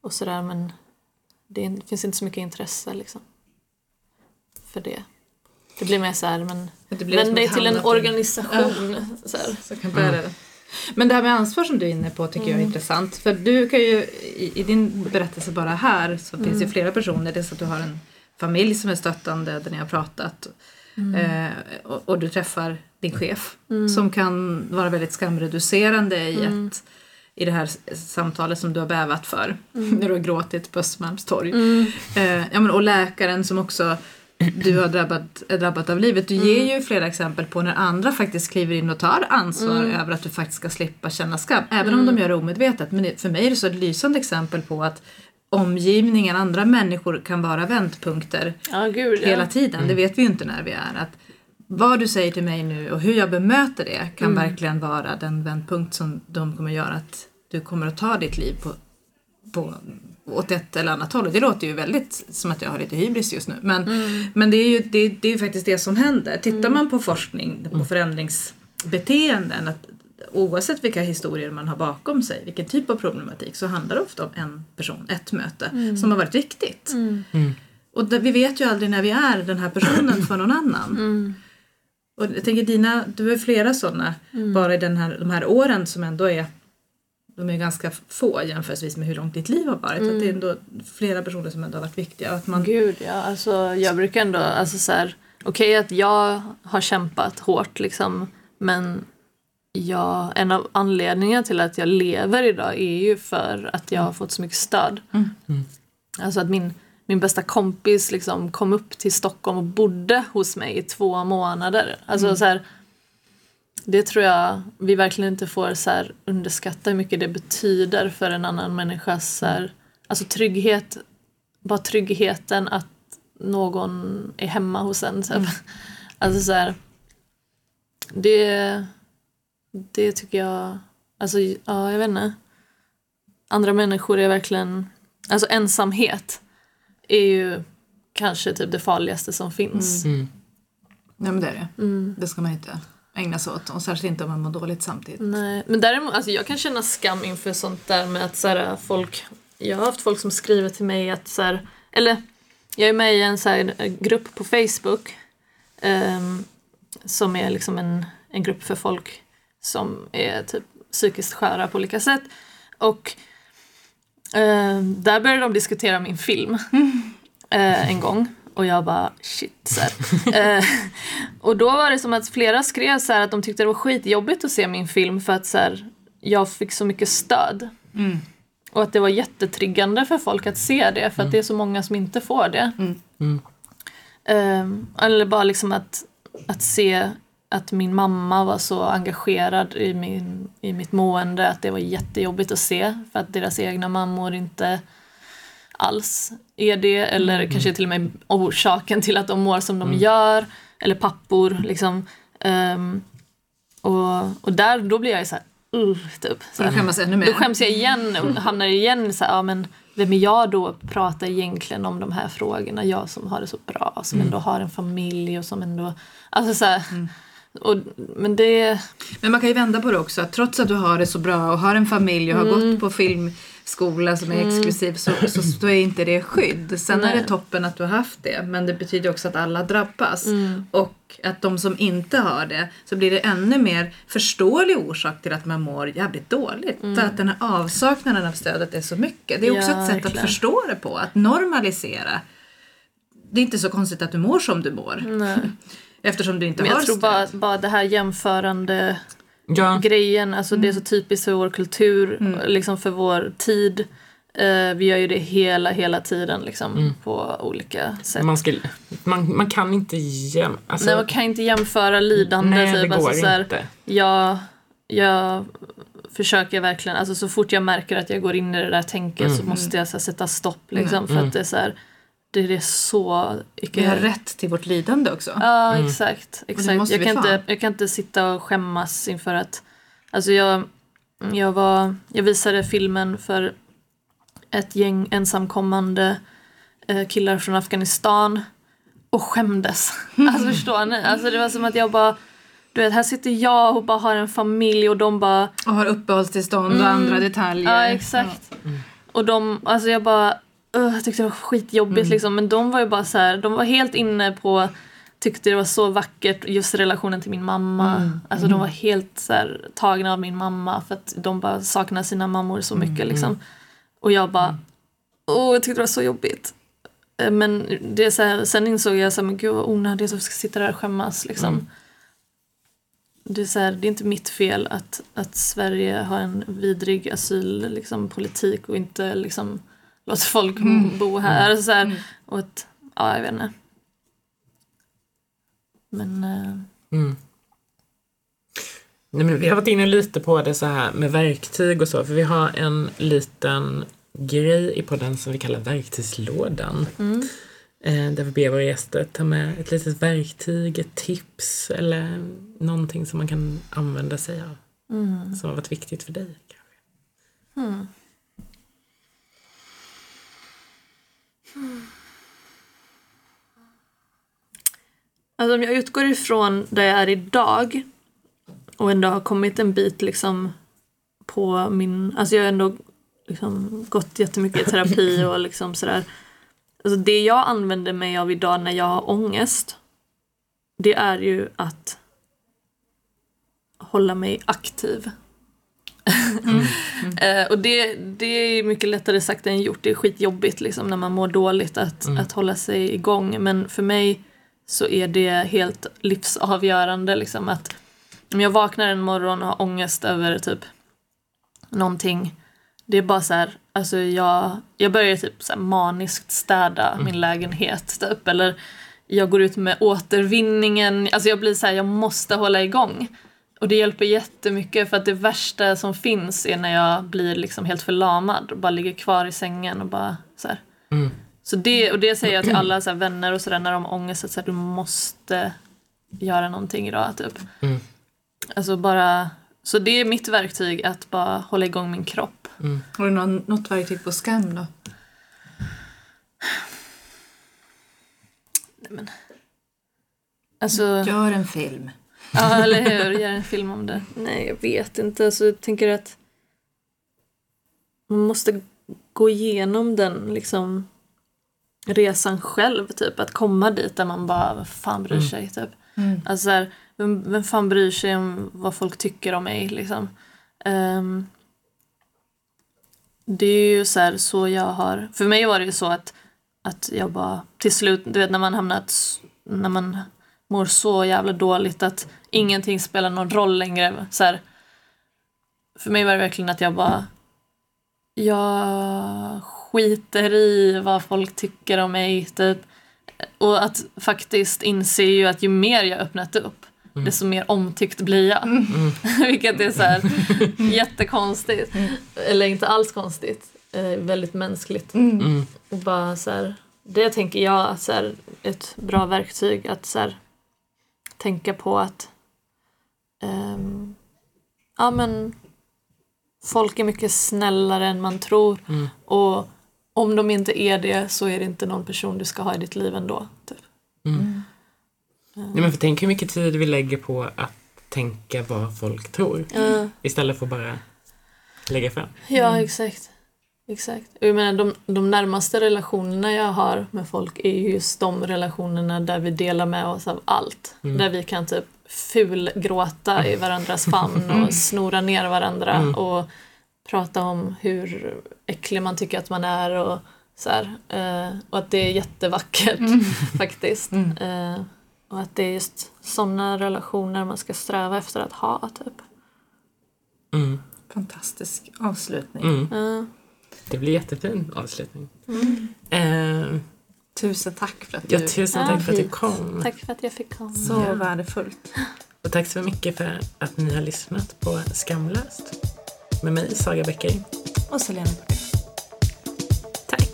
och sådär men det finns inte så mycket intresse liksom för det. Det blir mer så här, men Det blir vänd dig till en organisation. Så här. Så kan bära det. Men det här med ansvar som du är inne på tycker jag är intressant. För du kan ju, i, i din berättelse bara här så finns ju flera personer. Dels att du har en familj som är stöttande där ni har pratat. Eh, och, och du träffar din chef som kan vara väldigt skamreducerande i, ett, i det här samtalet som du har bävat för. [laughs] När du har gråtit på Östermalmstorg. Eh, ja, men, och läkaren som också du har drabbat, är drabbat av livet. Du ger ju flera exempel på när andra faktiskt kliver in och tar ansvar över att du faktiskt ska slippa känna skam. Även om de gör det omedvetet. Men för mig är det så ett lysande exempel på att omgivningen, andra människor kan vara vändpunkter Ja, gud ja. hela tiden. Det vet vi ju inte när vi är. Att vad du säger till mig nu och hur jag bemöter det kan verkligen vara den vändpunkt som de kommer göra att du kommer att ta ditt liv på, på, åt ett eller annat håll. Och det låter ju väldigt som att jag har lite hybris just nu. Men, men det, är ju, det, det är ju faktiskt det som händer. Tittar man på forskning, på förändringsbeteenden, att oavsett vilka historier man har bakom sig, vilken typ av problematik, så handlar det ofta om en person, ett möte, som har varit viktigt. Och det, vi vet ju aldrig när vi är den här personen [clears throat] för någon annan. Och jag tänker dina, du har flera sådana bara i den här, de här åren som ändå är de är ganska få jämförelsevis med hur långt ditt liv har varit. Att det är ändå flera personer som ändå har varit viktiga. Att man, Gud ja, alltså jag brukar ändå, alltså så här, okej att jag har kämpat hårt liksom, men jag, en av anledningarna till att jag lever idag är ju för att jag har fått så mycket stöd. Alltså att min, min bästa kompis liksom kom upp till Stockholm och bodde hos mig i två månader. Alltså så här, det tror jag vi verkligen inte får så här underskatta hur mycket det betyder för en annan människas så här, alltså trygghet, bara tryggheten att någon är hemma hos en. Typ. [laughs] Alltså så här, det, det tycker jag, alltså ja jag vet inte. Andra människor är verkligen, alltså ensamhet är ju kanske typ det farligaste som finns. ja men det är det. Det ska man inte ägna sig åt. Och särskilt inte om man mår dåligt samtidigt. Nej, men däremot, alltså jag kan känna skam inför sånt där med att så här, folk, jag har haft folk som skriver till mig att så här, eller jag är med i en så här, grupp på Facebook ehm, som är liksom en, en grupp för folk som är typ psykiskt sköra på olika sätt. Och ehm, där började de diskutera min film [laughs] eh, en gång. Och jag bara shit. Så här. [laughs] eh, och då var det som att flera skrev så här att de tyckte det var skitjobbigt att se min film för att så här, jag fick så mycket stöd. Och att det var jättetriggande för folk att se det för att det är så många som inte får det. Ehm, eller bara liksom att, att se att min mamma var så engagerad i, min, i mitt mående att det var jättejobbigt att se för att deras egna mammor inte alls är det eller kanske till och med orsaken till att de mår som de gör eller pappor liksom. Ehm, och, och där, då blir jag ju så här, uh, typ. Så Då här. skämmas ännu mer. Då skäms jag igen och hamnar igen så här, ja men vem är jag då att prata egentligen om de här frågorna? Jag som har det så bra, som ändå har en familj och som ändå, alltså så här, och, men det, Men man kan ju vända på det också. Att trots att du har det så bra och har en familj och har gått på filmskola som är exklusiv så, så, så är inte det skydd. Sen är Nej. det toppen att du har haft det. Men det betyder också att alla drabbas. Och att de som inte har det så blir det ännu mer förståelig orsak till att man mår jävligt dåligt. För att den här avsaknaden av stödet är så mycket. Det är också Ja, ett sätt verkligen. att förstå det på. Att normalisera. Det är inte så konstigt att du mår som du mår. nej. [laughs] Eftersom du inte Men har jag tror stöd. bara, bara det här jämförande Ja, grejen, alltså det är så typiskt för vår kultur, liksom för vår tid. Eh, vi gör ju det hela, hela tiden liksom på olika sätt. man, ska, man, man kan inte jäm... Alltså, Nej, man kan inte jämföra lidande. nej, det typ. går alltså, så här, inte. jag, jag försöker verkligen, alltså så fort jag märker att jag går in i det där tänket Mm. så måste jag så här, sätta stopp liksom för att det är så här, det är så... Vi har rätt till vårt lidande också. Ja, exakt. exakt. måste Jag, kan fan. inte, jag kan inte sitta och skämmas inför att... Alltså jag, jag, var, jag visade filmen för ett gäng ensamkommande eh, killar från Afghanistan och skämdes. [laughs] Alltså förstår ni? Alltså det var som att jag bara... du vet, här sitter jag och bara har en familj och de bara Och har uppehållstillstånd och andra detaljer. Ja, exakt. Och de, alltså jag bara, uh, jag tyckte det var skitjobbigt liksom. Men de var ju bara så här, de var helt inne på, tyckte det var så vackert just relationen till min mamma. Alltså de var helt så här, tagna av min mamma för att de bara saknar sina mammor så mycket liksom. Och jag bara, åh jag tyckte det var så jobbigt. Eh, Men det är så här, sen insåg jag så här, men gud vad onödigt att jag ska sitta där och skämmas liksom. Det är, så här, det är inte mitt fel att, att Sverige har en vidrig asylpolitik liksom, politik och inte liksom, låter folk bo här. Alltså, så här och att, ja, jag vet inte. Men eh, Mm. Nej, men vi har varit inne lite på det så här med verktyg och så, för vi har en liten grej i podden som vi kallar verktygslådan. Eh, där vi ber våra gäster ta med ett litet verktyg, ett tips eller någonting som man kan använda sig av. Som har varit viktigt för dig. Kanske. Alltså om jag utgår ifrån där jag är idag och ändå har kommit en bit liksom på min, alltså jag har ändå liksom gått jättemycket i terapi [laughs] och liksom sådär. Alltså det jag använder mig av idag när jag har ångest det är ju att hålla mig aktiv. [laughs] Eh, och det, det är mycket lättare sagt än gjort. Det är skitjobbigt liksom, när man mår dåligt att, att hålla sig igång. Men för mig så är det helt livsavgörande. Liksom, att om jag vaknar en morgon och har ångest över typ någonting. Det är bara så här, alltså jag, jag börjar typ så maniskt städa min lägenhet typ. Eller jag går ut med återvinningen. Alltså jag blir så här, jag måste hålla igång. Och det hjälper jättemycket för att det värsta som finns är när jag blir liksom helt förlamad och bara ligger kvar i sängen och bara så här. Så det, och det säger jag till alla så här, vänner och sådär när de har ångest att så här, du måste göra någonting idag typ. Alltså bara, så det är mitt verktyg att bara hålla igång min kropp. Har du någon, något verktyg på skam då? Alltså, Gör en film. ja eller hur, gör en film om det. Nej jag vet inte, alltså, jag tänker att man måste gå igenom den liksom resan själv typ. Att komma dit där man bara, vad fan bryr sig typ. Alltså så här, vem, vem fan bryr sig om vad folk tycker om mig liksom. Ehm, det är ju så här så jag har, för mig var det ju så att, att jag bara till slut, du vet när man hamnat, när man mår så jävla dåligt att ingenting spelar någon roll längre. Så här, för mig var det verkligen att jag bara, jag skiter i vad folk tycker om mig typ. Och att faktiskt inse ju att ju mer jag öppnat upp desto mer omtyckt blir jag. [laughs] Vilket är så här [laughs] jättekonstigt. Eller inte alls konstigt. Eh, väldigt mänskligt. Och bara så här, det tänker jag att så här, ett bra verktyg att så här, tänka på att ehm, ja men folk är mycket snällare än man tror. Och om de inte är det så är det inte någon person du ska ha i ditt liv ändå. Typ. Nej, men för tänk hur mycket tid vi lägger på att tänka vad folk tror. Istället för att bara lägga fram. Ja, exakt. Exakt. Och Jag menar, de, de närmaste relationerna jag har med folk är ju just de relationerna där vi delar med oss av allt. Där vi kan typ fulgråta i [laughs] varandras famn och snora ner varandra och prata om hur äcklig man tycker att man är och så här. Eh, och att det är jättevackert [laughs] faktiskt. Eh, och att det är just sådana relationer man ska sträva efter att ha typ. Mm. Fantastisk avslutning. Mm. Ja. Det blir jättefin avslutning. Eh, Tusen tack för att du... ja, tusen Ja, tack för att du kom. Tack för att jag fick komma. Så värdefullt. Och tack så mycket för att ni har lyssnat på Skamlöst. Med mig, Saga Bäckering. Och Selena Bordell. Tack.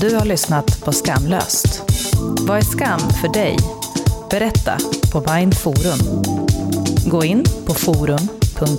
Du har lyssnat på Skamlöst. Vad är skam för dig? Berätta på Mind Forum. Gå in på forum.mind.se.